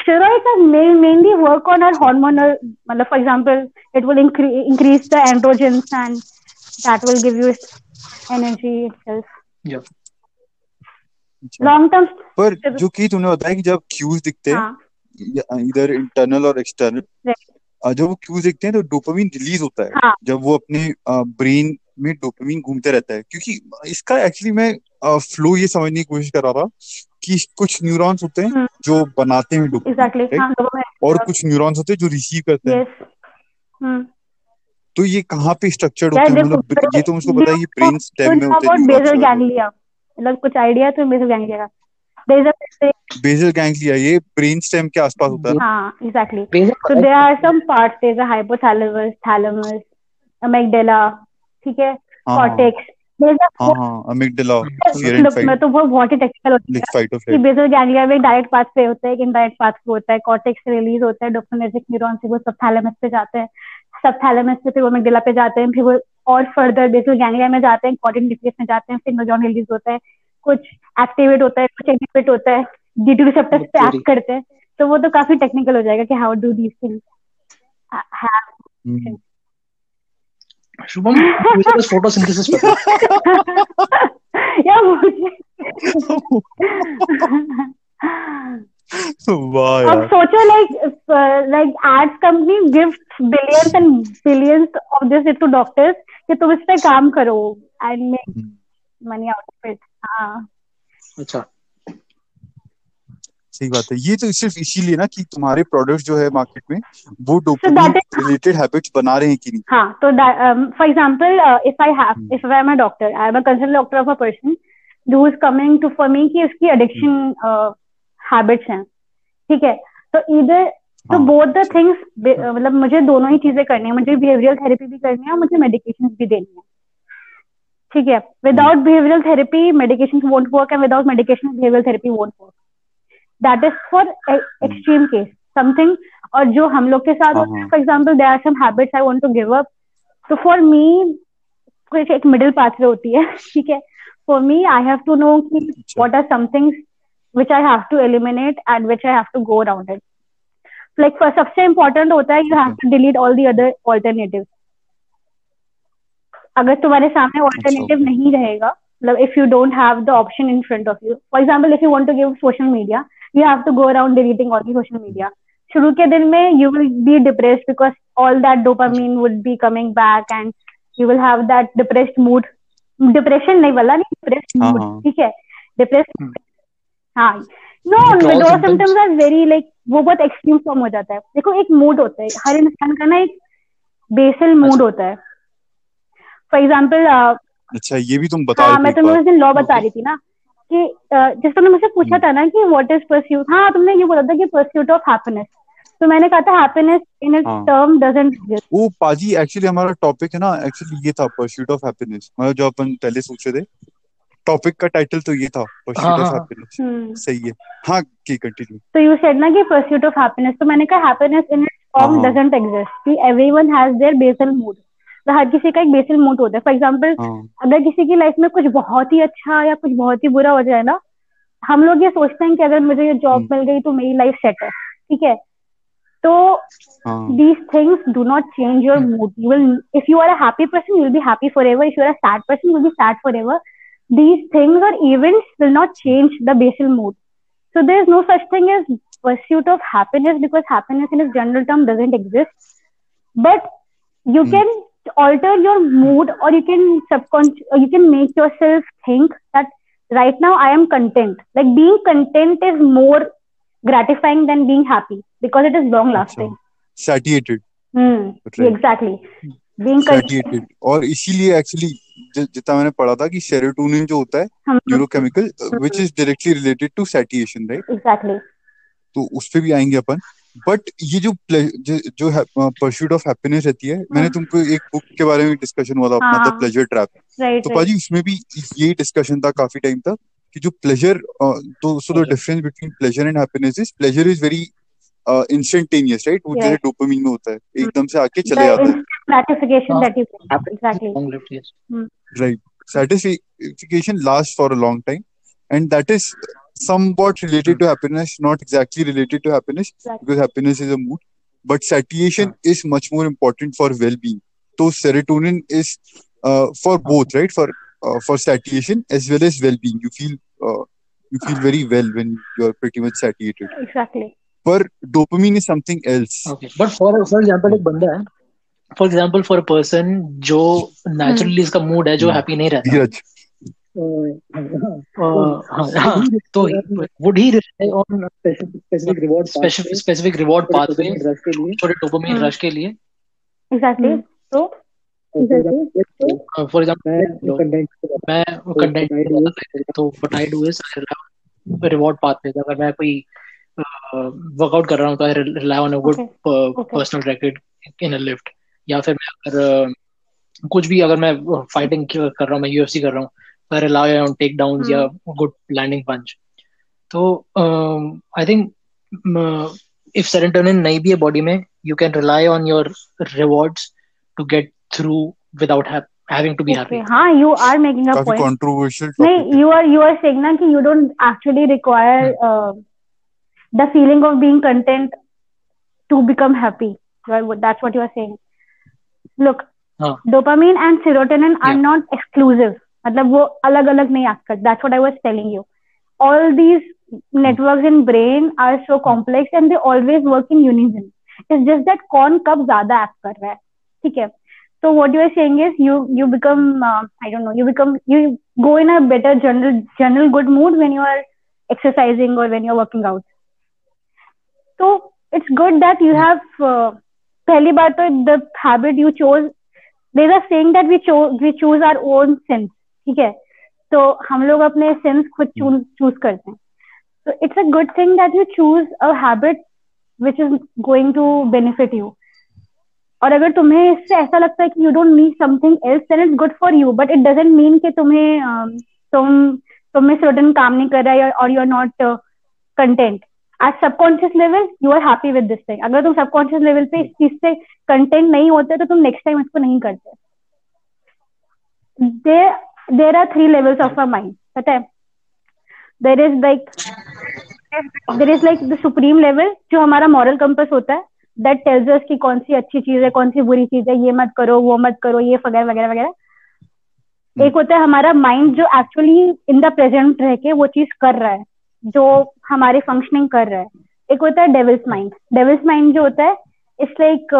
steroids are main, mainly work on our hormonal मतलब for example it will incre- increase the androgens and that will give you energy itself Yeah. अच्छा। long term पर जो कि तूने बताया कि जब क्यूज दिखते हैं हाँ इधर इंटरनल और एक्सटर्नल Right. जब वो क्यूज दिखते हैं तो डोपामिन रिलीज़ होता है हाँ जब वो अपने ब्रेन में डोपामिन घूमते रहता है क्योंकि इसका एक्चुअली मैं फ्लो ये समझने की कोशिश कर रहा था कि कुछ न्यूरॉन्स होते हैं हम्म। जो बनाते हैं डोपामिन right? हाँ और कुछ न्यूरॉन्स होते हैं जो रिसीव करते हैं हम्म तो ये कहाँ पे स्ट्रक्चर्ड यार होते हैं? मतलब ये तो मुझको पता है ये ब्रेन स्टेम में होते हैं बेसल गैंग्लिया मतलब कुछ आइडिया तो बेसल गैंग्लिया का देयर इज़ बेसल गैंग्लिया ये ब्रेन स्टेम के आसपास होता है हाँ exactly So there are some parts. There's a hypothalamus, thalamus, amygdala, ठीक है, हाँ cortex. There's a हाँ हाँ अमिगडाला फियर एंड look, मैं फाइट तो वो बहुत ही टेक्निकल होती है। लाइक फाइट और कि फ़्लाइट बेसल गैंग्लिया में डायरेक्ट पाथ पे होता है एक इनडायरेक्ट पाथ पे होता है कॉर्टेक्स से रिलीज़ होता है न्यूरॉन से वो सबथैलेमस पे जाते हैं। सबथैलेमस से फिर वो अमिगडाला पे जाते हैं फिर वो और फर्दर बेसल गैंग्लिया में जाते हैं कॉर्टिक न्यूक्लियस में जाते हैं फिर न्यूरॉन रिलीज़ होता है कुछ एक्टिवेट होता है कुछ इनहिबिट होता है डी टू रिसेप्टर्स पे एक्ट करते हैं। तो वो तो काफ़ी टेक्निकल हो जाएगा कि how do these things. Shubham मुझे बस फोटोसिंथेसिस पता है या मुझे वाह अब सोचो like like ads company gift billions and billions of this to doctors कि तुम इस पे काम करो and make money out of it हाँ। अच्छा। सही बात है। ये तो सिर्फ़ इसीलिए ना कि तुम्हारे प्रोडक्ट्स जो है मार्केट में वो डोपामिन रिलेटेड हैबिट्स बना रहे हैं कि नहीं? हाँ तो for example if I have. If I am a doctor I am a consult doctor of a person who is coming to for me कि उसकी एडिक्शन हैबिट्स हैं। ठीक है? तो इधर तो। बोथ द थिंग्स मतलब मुझे दोनों ही चीज़ें करनी है। मुझे बिहेवियरल थेरेपी भी करनी है और मुझे मेडिकेशन भी देनी है। ठीक है? Without behavioural therapy medication won't work and without medication behavioural therapy won't work that is for extreme case something और जो हम लोग के साथ होता है। For example there are some habits I want to give up तो फॉर मी कुछ एक मिडिल पाथवे होती है। ठीक है? For me I have to know कि अच्छा। Are are some things which I have to eliminate and which I have to go around it. Like for सबसे important होता है you have to delete all the other alternatives. अगर तुम्हारे सामने alternative अच्छा। नहीं रहेगा मतलब if you don't have the option in front of you. For example, if you want to give social media, you have to go around deleting all the social media. शुरू के दिन में you will be depressed because all that dopamine would be coming back and you will have that depressed mood. Depression नहीं वाला नहीं depressed हाँ, mood हाँ। ठीक है depressed हम्म। हाँ। No symptoms are very like वो बहुत एक्सट्रीम फॉर्म हो जाता है। देखो एक मूड होता है। हर इंसान का ना एक बेसल मूड अच्छा। होता है। फॉर एग्ज़ाम्पल अच्छा ये भी तुम बता हाँ मैं तुम्हें उस दिन लॉ बता रही थी ना कि अ, जिस तुमने मुझसे पूछा हम्म। था ना कि व्हाट इज़ परस्यूट हाँ तुमने ये बोला था कि परस्यूट ऑफ़ हैप्पीनेस तो मैंने कहा था हैप्पीनेस इन इट हाँ। टर्म डजंट एग्जिस्ट वो पाजी एक्चुअली हमारा टॉपिक है ना। एक्चुअली ये था परस्यूट ऑफ़ हैप्पीनेस मतलब जो अपन पहले सोच थे। टॉपिक का टाइटल तो ये था परस्यूट हाँ, ऑफ़। हैप्पीनेस सही है। हाँ की कंटिन्यू तो यू सेड ना कि परस्यूट ऑफ़ हैप्पीनेस तो मैंने कहा happiness in it form. Doesn't exist कि everyone has their basal mood तो हर किसी का एक बेसल मूड होता है। फॉर एग्जांपल हाँ। अगर किसी की लाइफ में कुछ बहुत ही अच्छा या कुछ बहुत ही बुरा हो जाए ना हम लोग ये सोचते हैं कि अगर मुझे ये जॉब हम्म। मिल गई तो मेरी लाइफ सेट है ठीक है? तो हाँ। these things do not change your mood. You will if you are a B person you'll be happy forever. If you are a sad person you'll be sad forever. these things or events will not change the basal mood so there is no such thing as pursuit of happiness because happiness in its general term doesn't exist but you Hmm. can alter your mood or you can subconscious or you can make yourself think that right now i am content like being content is more gratifying than being happy because it is long lasting सैटिएटेड Hmm. Right. Exactly. Being con- सैटिएटेड और इसीलिए एक्चुअली जितना मैंने पढ़ा था कि सेरोटोनिन जो होता है neurochemical which is directly related to satiation right exactly. तो उस पे भी आएँगे अपन बट ये जो जो, परस्यूट ऑफ़ हैप्पीनेस रहती है मैंने हाँ। तुमको एक बुक के बारे में डिस्कशन हुआ था अपना। द प्लेजर ट्रैप तो. पाजी उसमें भी यही डिस्कशन था काफ़ी टाइम तक कि जो प्लेजर तो so the difference between pleasure and happiness is pleasure is very instantaneous right वो जैसे. डोपामिन में होता है एकदम से आके चले जाता है gratification हाँ. that you get. Exactly. long lived yes right satisfaction lasts for a long time and that is somewhat related to happiness not exactly related to happiness Exactly. because happiness is a mood but satiation is much more important for well-being so serotonin is uh, for both, right? For uh, for satiation as well as well-being. You feel uh, you feel very well when you are pretty much satiated. Exactly. पर dopamine is something else. Okay. But for for example एक बंदा है फॉर एग्ज़ाम्पल फॉर पर्सन जो नेचुरली इसका मूड है जो हैप्पी नहीं रहता तो would he rely on specific reward specific specific reward pathway rush के लिए? छोटे Hmm. रश के लिए? Exactly. So? फॉर एग्जांपल मैं कंटेंट तो what I do is reward pathway अगर मैं कोई वर्कआउट कर रहा हूँ तो I rely on a good. Personal record in a lift या फिर मैं अगर कुछ भी अगर मैं फाइटिंग कर रहा हूँ मैं यूएफसी कर रहा हूँ टेक डाउन या गुड लैंडिंग पंच तो आई थिंक इफ़ सेरेटोनिन नहीं भी है बॉडी में you can rely on your rewards to get through without hap feeling of being content to become happy that's what you are saying look dopamine and serotonin are not exclusive मतलब वो अलग अलग नहीं आज cut that's I was telling you all these network in brain are so complex and they always work in unison it just that cone कब ज़्यादा एक्ट कर रहा है। ठीक है? So what your are is you become I don't know you become you go in a better general general good mood when you are exercising और when you are working out तो it's good that you have पहली बार तो the habit you chose there are saying that we chose we choose our own since ठीक है? तो हम लोग अपने सेंस खुद चूज़ करते हैं। So it's a good thing that you choose a habit which is going to benefit you और अगर तुम्हें इससे ऐसा लगता है कि you don't need something else then it's good for you but it doesn't mean कि तुम्हें um, तुम तुम्हें सर्टन काम नहीं कर रहा है और you are not content at subconscious level you are happy with this thing अगर तुम सबकॉन्शियस लेवल पे इस चीज़ से कंटेंट नहीं होते तो तुम नेक्स्ट टाइम इसको नहीं करते. There are three levels of a mind पता है? There is like there is like the supreme level जो हमारा मॉरल कंपस होता है दैट टेल्स अस कि कौन सी अच्छी चीज़ है, कौन सी बुरी चीज़ है, ये मत करो, वो मत करो, ये वगैरह वगैरह वगैरह. एक होता है हमारा माइंड जो एक्चुअली इन द प्रेजेंट रह के वो चीज़ कर रहा है. जो हमारी फंक्शनिंग कर रहा है। एक होता है डेविल्स माइंड डेविल्स माइंड जो होता है it's like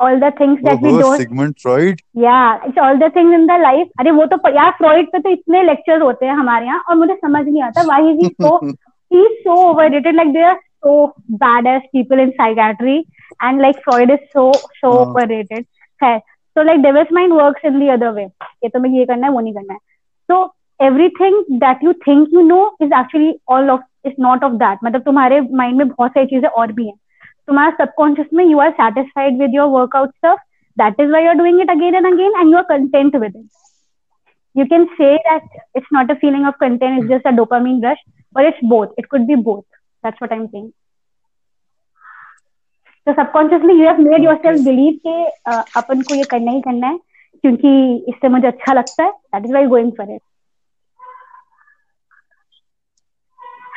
all the things that we don't Sigmund Freud. या it's all the things in the life अरे वो तो यार फ्रॉइड पे तो इतने लेक्चर्स होते हैं हमारे यहाँ और मुझे समझ नहीं आता why is he so he is so overrated like there are so badass people in psychiatry and like freud is so so हाँ. overrated है so like devil's mind works in the other way कि तुम्हें ये करना है वो नहीं करना है। So everything that you think you know is actually all of is not of that मतलब तुम्हारे माइंड में बहुत सारी चीज़ें और भी हैं तुम्हारा सबकॉन्शियस में you are satisfied with your workout stuff that is why you are doing it again and again and you are content with it you can say that it's not a feeling of content it's just a dopamine rush but it's both it could be both that's what i'm saying so subconsciously you have made yourself believe कि uh, अपन को ये करना ही करना है क्योंकि इससे मुझे अच्छा लगता है that is why going for it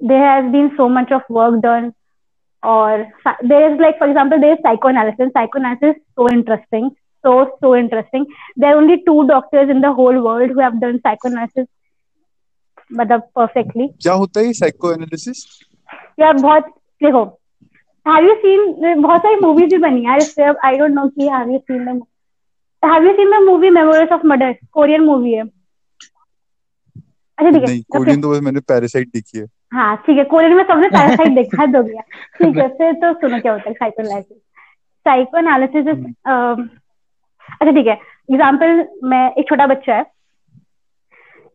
there has been so much of work done or there is like for example there is psychoanalysis psychoanalysis is so interesting so so interesting there are only two doctors in the whole world who have done psychoanalysis मतलब perfectly क्या होता है साइको एनालिसिस यार बहुत देखो हैव यू सीन बहुत सारी मूवीज भी बनी है यार इससे अब आई डोंट नो कि have you seen the have you seen the movie Memories of Murder Korean movie है अच्छा ठीक है नहीं okay. कोरियन तो बस मैंने पैरासाइट देखी है हाँ ठीक है कोरियन में सबने पैरासाइट देखा है, तो गया ठीक है फिर तो सुनो क्या होता है साइकोएनालिसिस साइकोएनालिसिस इज़ अच्छा ठीक है एग्जांपल मैं एक छोटा बच्चा है।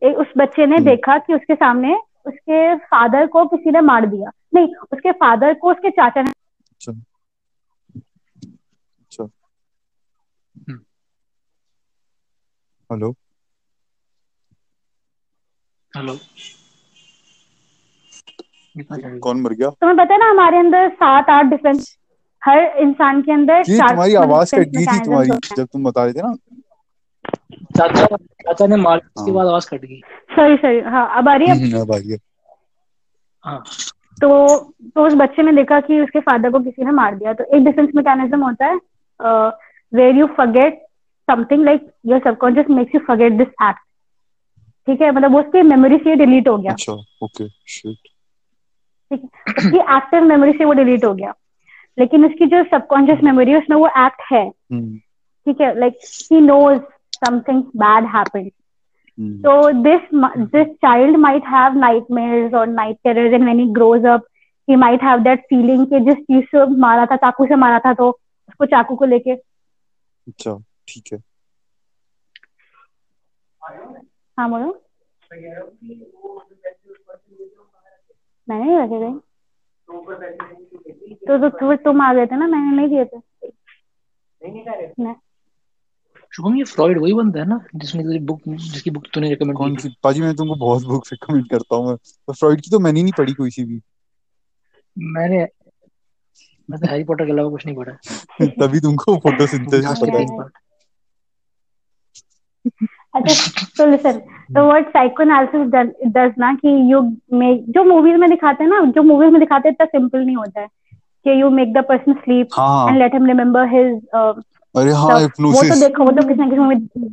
एक उस बच्चे ने हम्म। देखा कि उसके सामने उसके फादर को किसी ने मार दिया। नहीं उसके फादर को उसके चाचा ने अच्छा। अच्छा। हम्म। हेलो। हेलो। कौन मर गया? तुम्हें पता है ना हमारे अंदर सात आठ डिफरेंस हर इंसान के अंदर तुम्हारी आवाज़ कट गई थी तुम्हारी जब तुम बता रहे थे ना। चाचा चाचा ने मार उसके हाँ। बाद आवाज़ कट गई। सॉरी सॉरी हाँ अब आ रही है? हम्म, अब आ गया हाँ। तो तो उस बच्चे ने देखा कि उसके फादर को किसी ने मार दिया। तो एक डिफेंस मैकेनिज्म होता है where you forget something like your subconscious makes you forget this act ठीक है? मतलब वो उसकी मेमोरी से डिलीट हो गया। अच्छा ओके शिट ठीक है? उसकी एक्टिव मेमोरी से वो डिलीट हो गया। लेकिन उसकी जो सबकॉन्शियस मेमोरी है उसमें वो एक्ट है। हम्म। ठीक है? Like he knows something bad happened So this mu- this child might have nightmares or night terrors, and when he grows up, he might have that feeling कि जिस चीज़ से मारा था चाकू से मारा था तो उसको चाकू को लेके। अच्छा ठीक है। हाँ बोलो। मैंने नहीं रखे गए तो तो फिर तुम आ गए थे ना? मैंने नहीं दिए थे। शुभम ये फ्रॉइड वही बंदा है ना जिसने तेरी बुक जिसकी बुक तूने रिकमेंड कौन सी? पाजी मैं तुमको बहुत बुक रिकमेंड करता हूँ मैं। पर फ्रॉइड की तो मैंने ही नहीं पढ़ी कोई सी भी। मैंने मैं तो हैरी पॉटर के अलावा कुछ नहीं पढ़ा। तभी तुमको फोटोसिंथेसिस पता है। अच्छा तो लिसन तो व्हाट साइकोएनालिसिस डज ना कि यू मेक जो मूवीज़ में दिखाते हैं ना जो मूवीज़ में दिखाते हैं इतना सिंपल नहीं होता है कि you make the person sleep and let him remember his अरे हाँ वो तो देखो वो तो किसी ना किसी मूवी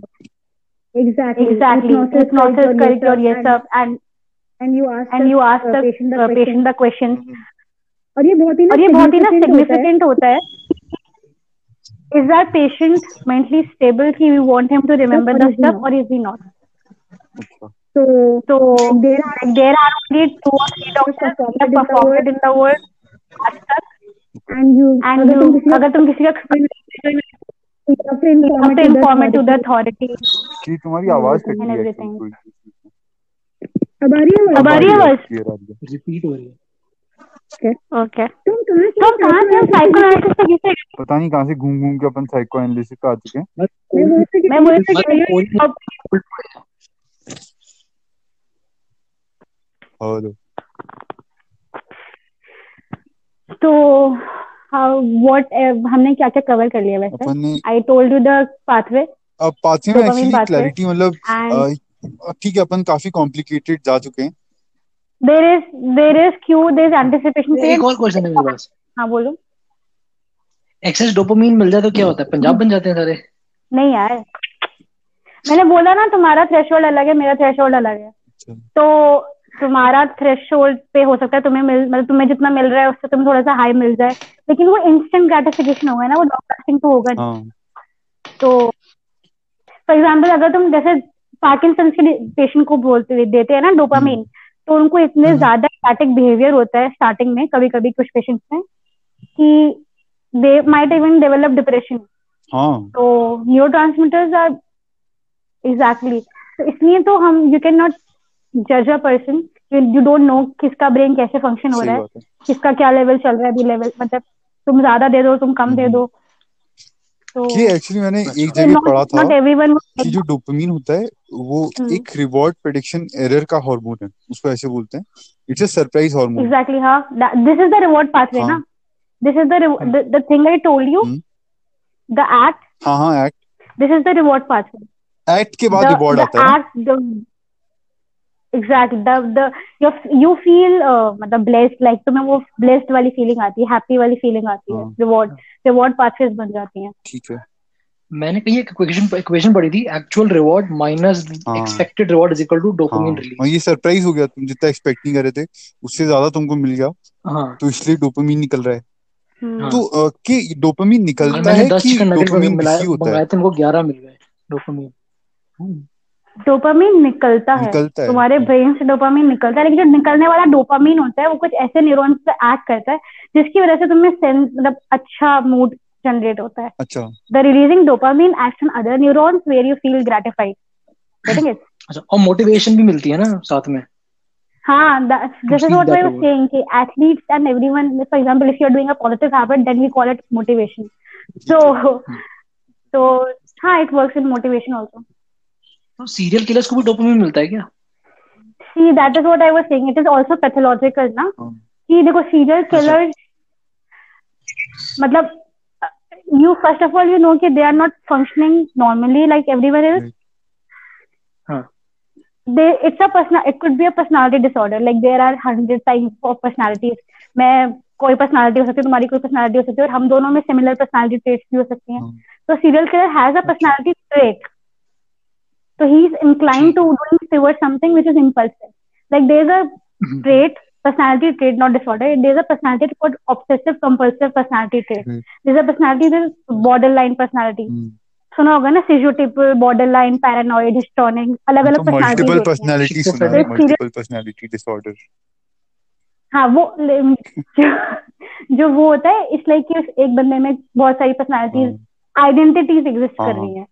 Exactly. एग्जैक्टली hypnosis करके और ये सब and And you ask and you ask uh, the patient the question. Patient the question और ये बहुत ही ना और ये बहुत ही ना होता है। सिग्निफिकेंट होता है। Is that patient mentally stable कि we want him to remember the or is he not? अच्छा। So तो there are there are only two और three doctors performed in the performed in the आज तक। And you एंड अगर तुम किसी अगर तुम किसी का का it to the authority. authority कि तुम्हारी आवाज़ कट And है अब आ रही है अब आ रही है आवाज़? है। रिपीट हो रही है। ओके तुम कहाँ से तुम कहाँ से साइकोएनालिसिस से किसे पता नहीं कहाँ से घूम घूम के अपन साइको एनालिसिस पे आ चुके हैं। मैं मैं कोई- हेलो तो हाउ व्हाट हमने क्या क्या कवर कर लिया वैसे? I told you the pathway अब पाथवे में एक्चुअली क्लैरिटी मतलब ठीक है अपन काफ़ी कॉम्प्लिकेटेड जा चुके हैं। There is there is cue there is anticipation एक और क्वेश्चन है मेरे पास। हाँ बोलो। एक्सेस डोपामीन मिल जाए तो क्या होता है? पंजाब बन जाते हैं सारे। नहीं यार। मैंने बोला ना तुम्हारा थ्रेशोल्ड अलग है मेरा थ्रेशोल्ड अलग है। अच्छा। तो तुम्हारा थ्रेशोल्ड पे हो सकता है तुम्हें मिल मतलब तुम्हें जितना मिल रहा है उससे तुम्हें थोड़ा सा हाई मिल जाए। लेकिन वो इंस्टेंट ग्रेटिफिकेशन होगा ना वो लॉन्ग लास्टिंग तो होगा नहीं। हाँ। तो फॉर एग्ज़ाम्पल अगर तुम जैसे पार्किंसन के पेशेंट को बोलते देते हैं ना डोपामीन तो उनको इतने हम्म। ज़्यादा स्टैटिक बिहेवियर होता है स्टार्टिंग में कभी कभी कुछ पेशेंट्स में कि they might even develop depression हाँ। तो न्यूरो ट्रांसमीटर्स आर एग्जैक्टली तो इसलिए तो हम यू कैन नॉट जज a person you don't know किसका ब्रेन कैसे फ़ंक्शन हो रहा है किसका क्या लेवल चल रहा है अभी लेवल मतलब तुम ज़्यादा दे दो तुम कम दे हम्म। दो तो ये एक्चुअली मैंने अच्छा। एक जगह पढ़ा था कि जो डोपामीन होता है वो हम्म। एक रिवॉर्ड प्रेडिक्शन एरर का हार्मोन है उसको ऐसे बोलते हैं it's a surprise hormone Exactly, huh? That, this is the reward pathway, हाँ। na? This is the, re- the the thing I told you. हम्म। The act. हाँ हाँ act This is the reward pathway. Act के बाद रिवॉर्ड आता है the you you feel uh, मतलब blessed like तुम्हें वो blessed वाली feeling आती है happy वाली feeling आती है reward reward pathways बन जाती हैं। ठीक है। मैंने कहीं एक इक्वेशन इक्वेशन पढ़ी थी actual reward minus. Expected reward is equal to dopamine और रिलीज़ ये सरप्राइज़ हो गया तुम जितना एक्सपेक्ट नहीं कर रहे थे उससे ज़्यादा तुमको मिल गया। हाँ। तो इसलिए डोपामीन निकल रहा है। हम्म। हाँ। तो अ, कि डोपामीन निकलता है कि डोपामीन बिज़ी होता है? उनको ग्यारह मिल गए डोपामीन डोपामिन निकलता है। तुम्हारे ब्रेन से डोपामीन निकलता है लेकिन जो निकलने वाला डोपामीन होता है वो कुछ ऐसे न्यूरॉन्स पे एक्ट करता है जिसकी वजह से तुम्हें मतलब अच्छा मूड जनरेट होता है। The releasing dopamine act on other neurons where you feel gratified और मोटिवेशन भी मिलती है ना साथ में? हाँ जैसे इज़ व्हाट आई सेइंग कि athletes and everyone for example if you are doing a positive habit then we call it motivation so so हाँ it works in motivation also तो सीरियल किलर्स को भी डोपामिन मिलता है क्या? See that is what I was saying it is also pathological ना कि देखो सीरियल किलर मतलब you first of all you know कि they are not functioning normally like everyone is they it's a person it could be a personality disorder like there are 100 types of personalities मैं कोई पर्सनालिटी हो सकती है तुम्हारी कोई पर्सनालिटी हो सकती है और हम दोनों में सिमिलर पर्सनालिटी ट्रेट्स भी हो सकती हैं। हाँ। तो serial killer has a personality trait So he's inclined to doing towards something which is impulsive. Like there's a hmm, trait, personality trait, not disorder. There's a personality called obsessive compulsive personality trait. Right. There's a personality that is borderline personality. हम्म. सुना होगा ना सिजोटिपल बॉर्डरलाइन पैरानॉइड हिस्टोनिक अलग अलग तो मल्टीपल पर्सनालिटी सुना है मल्टीपल पर्सनालिटी डिसऑर्डर हाँ वो जो, जो वो होता है इसलिए कि एक बंदे में बहुत सारी पर्सनालिटीज आइडेंटिटीज एग्जिस्ट कर हाँ। रही हैं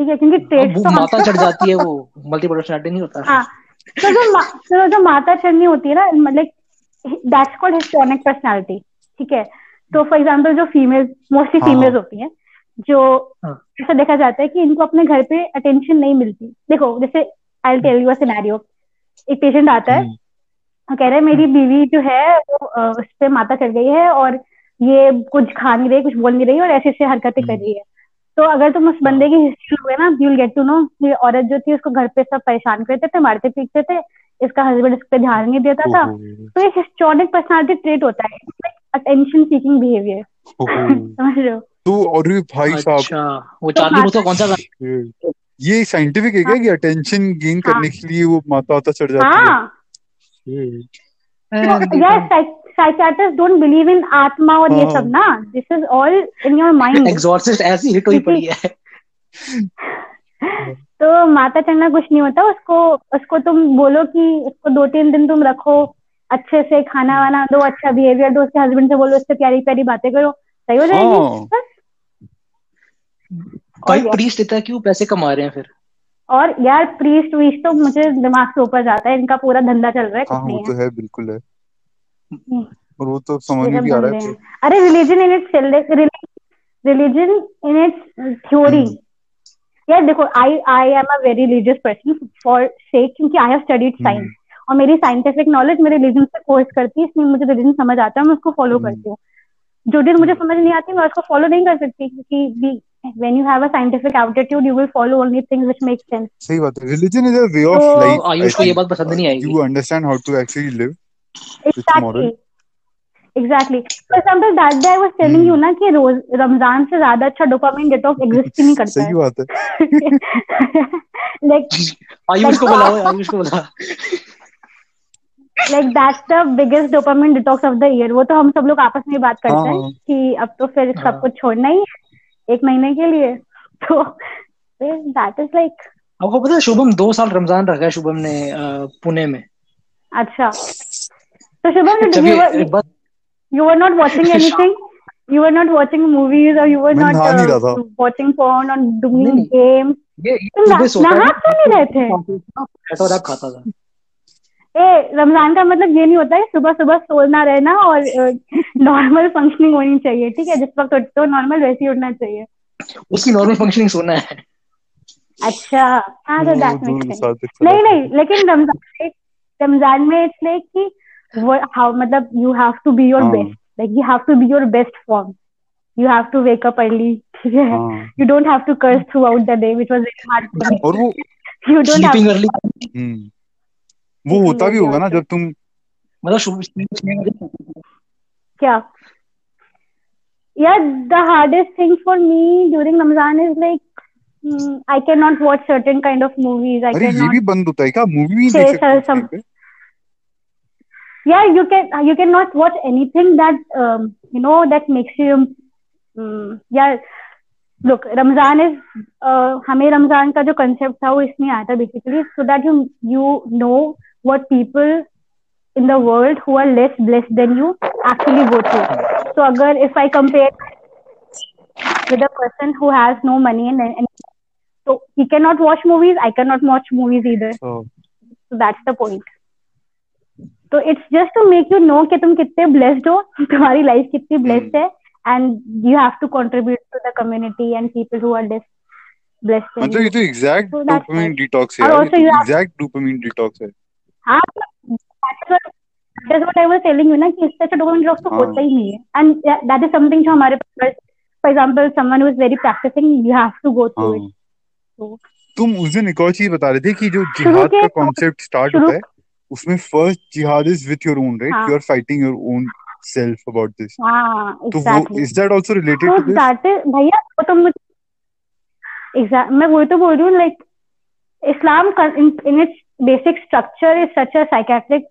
ठीक है क्योंकि वो तो माता चढ़ जाती है वो मल्टीपल पर्सनालिटी नहीं होता हाँ तो जो मा, तो जो माता चढ़नी होती है ना मतलब दैट्स कॉल्ड हिस्टोनिक पर्सनालिटी ठीक है तो फॉर एग्जांपल जो फीमेल मोस्टली हाँ। फीमेल्स होती हैं जो हाँ। ऐसा देखा जाता है कि इनको अपने घर पे अटेंशन नहीं मिलती देखो जैसे आई टेल यू सिनेरियो एक पेशेंट आता है हम्म। वो कह रहा है मेरी बीवी जो है वो उस पर माता चढ़ गई है और ये कुछ खा नहीं रही कुछ बोल नहीं रही और ऐसे ऐसे हरकतें कर हम्म। रही है तो अगर तुम उस बंदे की हिस्ट्री लोगे ना you will get to know ये औरत जो थी उसको घर पे सब परेशान करते थे मारते पीटते थे इसका हस्बैंड इस पे ध्यान नहीं देता था। तो ये हिस्टोनिक पर्सनालिटी ट्रेट होता है अटेंशन सीकिंग बिहेवियर समझ रहे हो? तो और ये भाई साहब। अच्छा वो चार्ली उसका कौन सा गाना? ये- साइंटिफिक है क्या कि अटेंशन गेन हाँ। करने के लिए वो माता वाता चढ़ जाती है? हाँ। ये, तो यार साइकियाट्रिस्ट डोंट बिलीव इन आत्मा और ये हाँ। सब ना? This is all in your mind exorcist ऐसी हिट हुई पड़ी है। तो माता चढ़ना कुछ नहीं होता। उसको उसको तुम बोलो कि उसको दो तीन दिन तुम रखो अच्छे से खाना वाना दो अच्छा बिहेवियर दो उसके हस्बैंड से बोलो उससे प्यारी प्यारी बातें करो। सही हो हाँ। जाएगी बस भाई क्या? प्रीस्ट इतना क्यों पैसे कमा रहे हैं फिर? और यार प्रीस्ट वीस्ट तो मुझे दिमाग से ऊपर जाता है। इनका पूरा धंधा चल रहा है हाँ कुछ वो नहीं तो है। है बिल्कुल है। और वो तो समझ में भी आ रहा है अरे religion in its religion in its theory हम्म। यार देखो I I am a very religious person for sake क्योंकि आई हैव स्टडीड हम्म। साइंस और मेरी साइंटिफिक नॉलेज मेरे रिलीजन से कोर्स करती है इसलिए मुझे रिलीजन समझ आता है मैं उसको फॉलो हम्म। करती हूँ। जो दिन मुझे समझ नहीं आती मैं उसको फॉलो नहीं कर सकती क्योंकि when you have a scientific aptitude you will follow only things which make sense सही बात है। Religion is a way of तो लाइफ आयुष को ये बात पसंद नहीं आएगी। You understand how to actually live exactly. Moral. exactly. For example that day i was telling ना कि रोज रमज़ान से ज़्यादा अच्छा डोपामिन डिटॉक्स एग्जिस्ट ही नहीं करता सही बात है like आयुष को बुलाओ आयुष को बुला like that's the biggest dopamine detox of the year. वो तो हम सब लोग आपस में बात करते हैं हाँ। कि अब तो फिर हाँ। सब कुछ छोड़ना ही है एक महीने के लिए। तो दैट इज़ लाइक आपको पता है शुभम दो साल रमज़ान रखा है शुभम ने पुणे में। अच्छा। तो शुभम जब you ये were, you were not watching anything? You were not watching movies or you were not uh, watching porn or doing games? ये सुबह ना- सोता नहा क्यों नहीं रहे थे? और खाता था। ए रमज़ान का मतलब ये नहीं होता है सुबह सुबह सोना रहना और नॉर्मल फंक्शनिंग होनी चाहिए ठीक है? जिस वक्त उठते हो नॉर्मल वैसे ही उठना चाहिए। उसकी नॉर्मल फंक्शनिंग सोना है। अच्छा। हाँ तो दैट मेक्स नहीं नहीं लेकिन रमज़ान रमज़ान में इसलिए कि हाउ मतलब you have to be your हाँ। Best like you have to be your best form you have to wake up early ठीक है हाँ you don't have to curse throughout the day which was very hard for me और वो you don't sleeping have early हम्म वो होता भी होगा ना जब तुम मतलब सुबह छह बजे क्या yeah the hardest thing for me during Ramzan is like mm, I cannot watch certain kind of movies. I अरे ये cannot. भी बंद होता है क्या मूवी नहीं Say देख सकते उस some- टाइम पे Yeah, you can. You cannot watch anything that um, you know that makes you. Um, yeah. Look, Ramzan is. Uh, हमें रमजान का जो concept था वो इसमें आया था basically so that you you know what people in the world who are less blessed than you actually go through. So अगर if I compare with a person who has no money and, and so he cannot watch movies, I cannot watch movies either. हाँ, So that's the point. तो it's just to make you know कि तुम कितने ब्लेस्ड हो तुम्हारी लाइफ कितनी ब्लेस्ड है and you have to contribute to the community and people who are less blessed मतलब ये तो एग्जैक्ट डोपामिन डिटॉक्स है ये तो एग्जैक्ट डोपामिन डिटॉक्स है। हाँ that is what I was telling you ना कि इससे अच्छा डोपामिन ड्रॉप तो हाँ। होता ही नहीं है। एंड दैट इज़ समथिंग जो हमारे पास for example someone who is very practicing you have to go through it तो तुम उस दिन एक और चीज़ बता रहे थे कि जो जिहाद का कॉन्सेप्ट स्टार्ट होता है। उसमें फ़र्स्ट जिहाद is with your own right. You are fighting your own self about this तो वो is that also related to this that is भैया वो तो मुझे एग्जैक्ट मैं वही तो बोल रही हूँ like Islam in its basic structure is such a psychiatric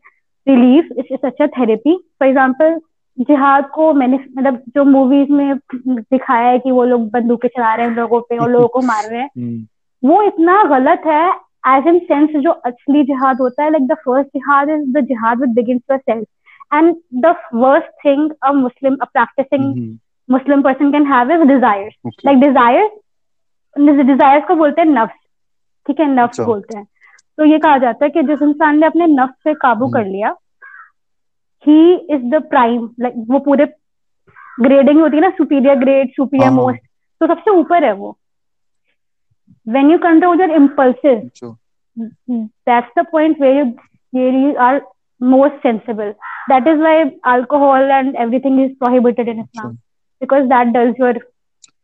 relief it's such a therapy for example जिहाद को मैंने मतलब जो मूवीज़ में दिखाया है कि वो लोग बंदूकें चला रहे हैं लोगों पे और लोगों को मार रहे हैं हम्म। वो इतना गलत है एज इन सेंस जो असली जिहाद होता है लाइक द फ़र्स्ट जिहाद इज़ द जिहाद with begins your self and the worst thing a Muslim a practicing Muslim person can have is desires like desires desires को बोलते हैं नफ्स. ठीक है नफ्स अच्छा। बोलते हैं. तो ये कहा जाता है कि जिस इंसान ने अपने नफ्स पे काबू हम्म। कर लिया he is the prime like वो पूरे ग्रेडिंग होती है ना सुपीरियर ग्रेड सुपीरियर। मोस्ट तो सबसे ऊपर है वो. When you control your impulses अच्छा that's the point where you you are most sensible that is why alcohol and everything is prohibited in islam because that does your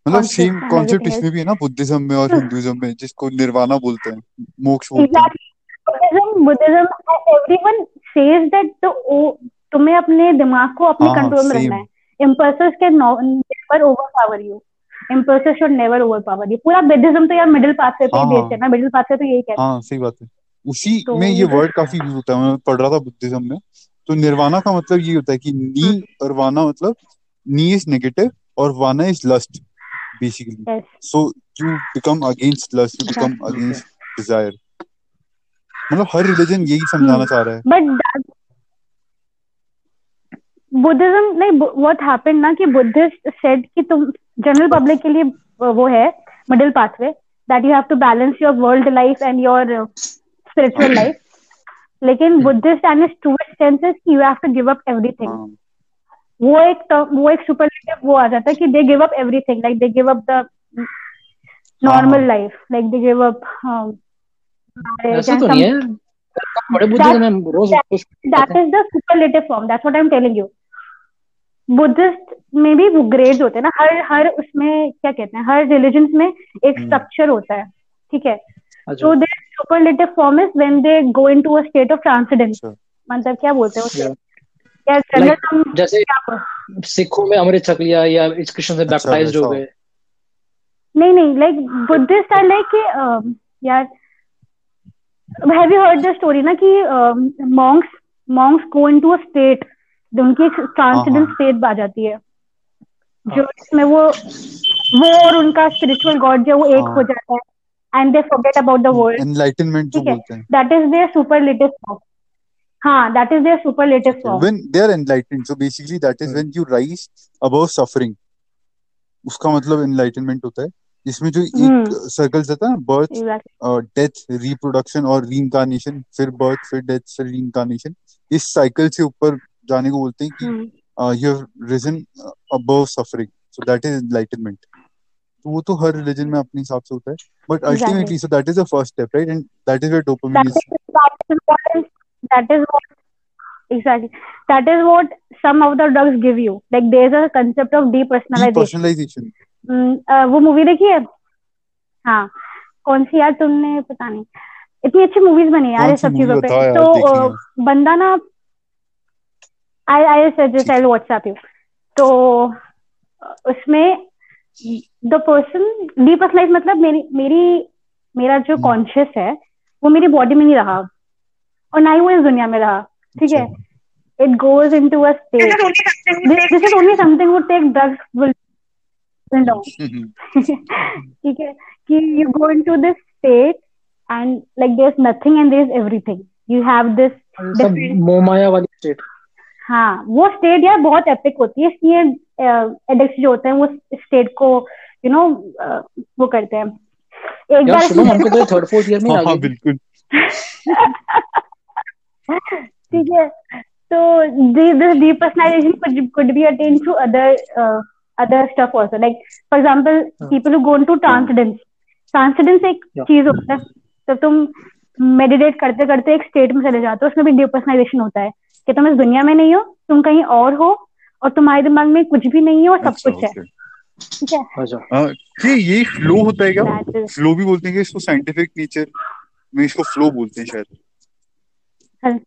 मतलब सेम कॉन्सेप्ट इसमें भी है ना बुद्धिज्म में और हिंदुइज्म में जिसको निर्वाणा बोलते हैं मोक्ष बोलते हैं exactly buddhism buddhism everyone says that तुम्हें अपने दिमाग को अपने हाँ, हाँ, कंट्रोल में रखना है impulses can no- never overpower you impulses should never overpower. you पूरा buddhism तो यार मिडिल पाथवे पे ही हाँ, बेस्ड हाँ। है ना मिडिल पाथवे तो यही कहता है हाँ। सही बात है। उसी तो में ये ये- वर्ड काफ़ी यूज़ होता है मैं पढ़ रहा था बुद्धिज्म में। तो निर्वाणा का मतलब ये होता है कि नी और वाना मतलब नी इज़ नेगेटिव और वाना is lust basically so you become against lust you become against desire मतलब हर रिलीजन यही समझाना चाह रहा है। That बुद्धिज्म नहीं व्हाट हैपेंड ना कि बुद्धिस्ट सेड कि तुम जनरल पब्लिक के लिए वो है middle pathway that you have to balance your world life and your spiritual life लेकिन Buddhist and is to senses you have to give up everything वो एक वो एक सुपरलेटिव वो आ जाता है कि they give up everything like they give up the normal. Life like they give up ऐसा तो नहीं है। बड़े बुद्धि That- में रोज कुछ that is the superlative form that's what i'm telling you. Buddhist में भी वो ग्रेड होते हैं ना हर हर उसमें क्या कहते हैं हर रिलीजन में एक हम्म। स्ट्रक्चर होता है ठीक है? अच्छा। तो they superlative form is when they go into a state of transcendence अच्छा। मतलब क्या बोलते हैं उसे? या जनरल जैसे सिखों में अमृत छक लिया या इस कृष्ण से अच्छा, बैप्टाइज्ड हो गए। नहीं नहीं लाइक बुद्धिस्ट आर लाइक कि यार have you heard the story ना कि monks monks go into a state उनकी ट्रांसेंडेंट हाँ। स्टेट आ जाती है। जो इसमें वो वो और उनका स्पिरिचुअल गॉड जो वो एक हाँ। हो। जाता है। And they forget about the world enlightenment जो बोलते हैं। That is their superlative form हाँ that is their superlative form when they are enlightened so basically that is Hmm. when you rise above suffering उसका मतलब enlightenment होता है। जिसमें जो एक हम्म। सर्कल्स रहता है ना बर्थ डेथ रिप्रोडक्शन और रीइंकारनेशन फिर बर्थ फिर डेथ फिर रीइंकारनेशन इस साइकिल से ऊपर जाने को बोलते हैं कि। You have risen above suffering so that is enlightenment तो वो तो हर रिलीजन में अपने हिसाब से होता है. But ultimately so that is the first step right and that is where dopamine is that is. what exactly. That is what some of the drugs give you. Like there's a concept of depersonalization. Personalisation हम्म, अ, वो मूवी देखी है? हाँ. कौन सी यार? तुमने पता नहीं. इतनी अच्छी मूवीज़ बनी यार इस सब चीज़ों पे. तो बंदा ना I I suggest I WhatsApp you तो उसमें द पर्सन डीपर्सनलाइज मतलब मेरी मेरी मेरा जो हम्म। कॉन्शियस है वो मेरी बॉडी में नहीं रहा। और ना ही वो इस दुनिया में रहा ठीक है? It goes in to a state this is only something would take drugs will ठीक है? कि you go in to this state and like there is nothing and there is everything you have this मोमाया वाली स्टेट हाँ वो स्टेट यार बहुत एपिक होती है। इसलिए एडिक्ट जो होते हैं वो स्टेट को यू नो वो करते हैं। एक बार हाँ, हाँ, ठीक है। तो this deep personality could be attend to other other stuff also like for example people who. Go to transcendence transcendence एक चीज़ होता है। तो तुम मेडिटेट करते करते एक स्टेट में चले जाते हो उसमें भी डीप पर्सनालाइजेशन होता है। कि तुम इस दुनिया में नहीं हो तुम कहीं और हो और तुम्हारे दिमाग में कुछ भी नहीं है और सब अच्छा कुछ है। ठीक है? अच्छा। हाँ, ये फ्लो होता है क्या? फ्लो भी बोलते हैं इसको साइंटिफिक नेचर में इसको फ्लो बोलते हैं शायद।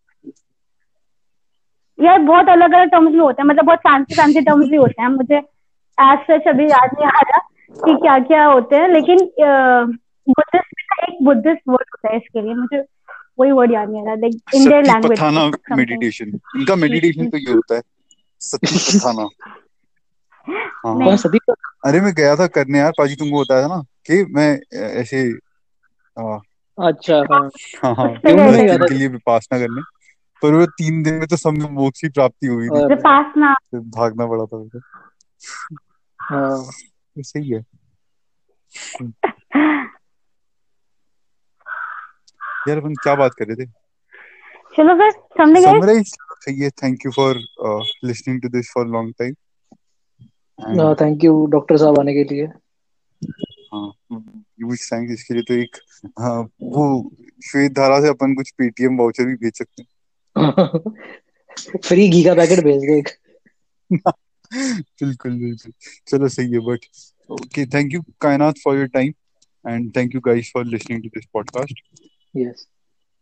यार बहुत अलग अलग टर्म्स भी होते हैं मतलब बहुत फैंसी फैंसी टर्म्स भी होते हैं। मुझे एज सच अभी याद नहीं आ रहा कि क्या क्या होते हैं लेकिन बुद्धिस्ट ना एक बुद्धिस्ट वर्ड होता है इसके लिए। मुझे वही वर्ड याद नहीं आ रहा like in their language Satipatthana meditation इनका मेडिटेशन तो ये होता है सतीपथाना हाँ। नहीं। कौन सदी अरे मैं गया था करने यार पाजी तुमको बताया था ना कि मैं ऐसे हाँ। अच्छा हाँ। हाँ हाँ थे। के लिए विपासना करने पर वो तीन दिन में तो सब में मोक्ष की प्राप्ति हुई थी। विपासना। भागना पड़ा था मुझे हाँ। तो सही है। यार अपन क्या बात कर रहे थे? चलो फिर समझ गए। समराइज सही है thank you for listening to this for long time thank you doctor साहब आने के लिए। हाँ ह्यूज थैंक्स इसके लिए तो एक हाँ, वो श्वेत धारा से अपन कुछ पेटीएम वाउचर भी भेज सकते हैं। फ्री घी का पैकेट भेज दो एक। बिल्कुल बिल्कुल। चलो सही है but okay thank you Kainat for your time and thank you guys for listening to this podcast yes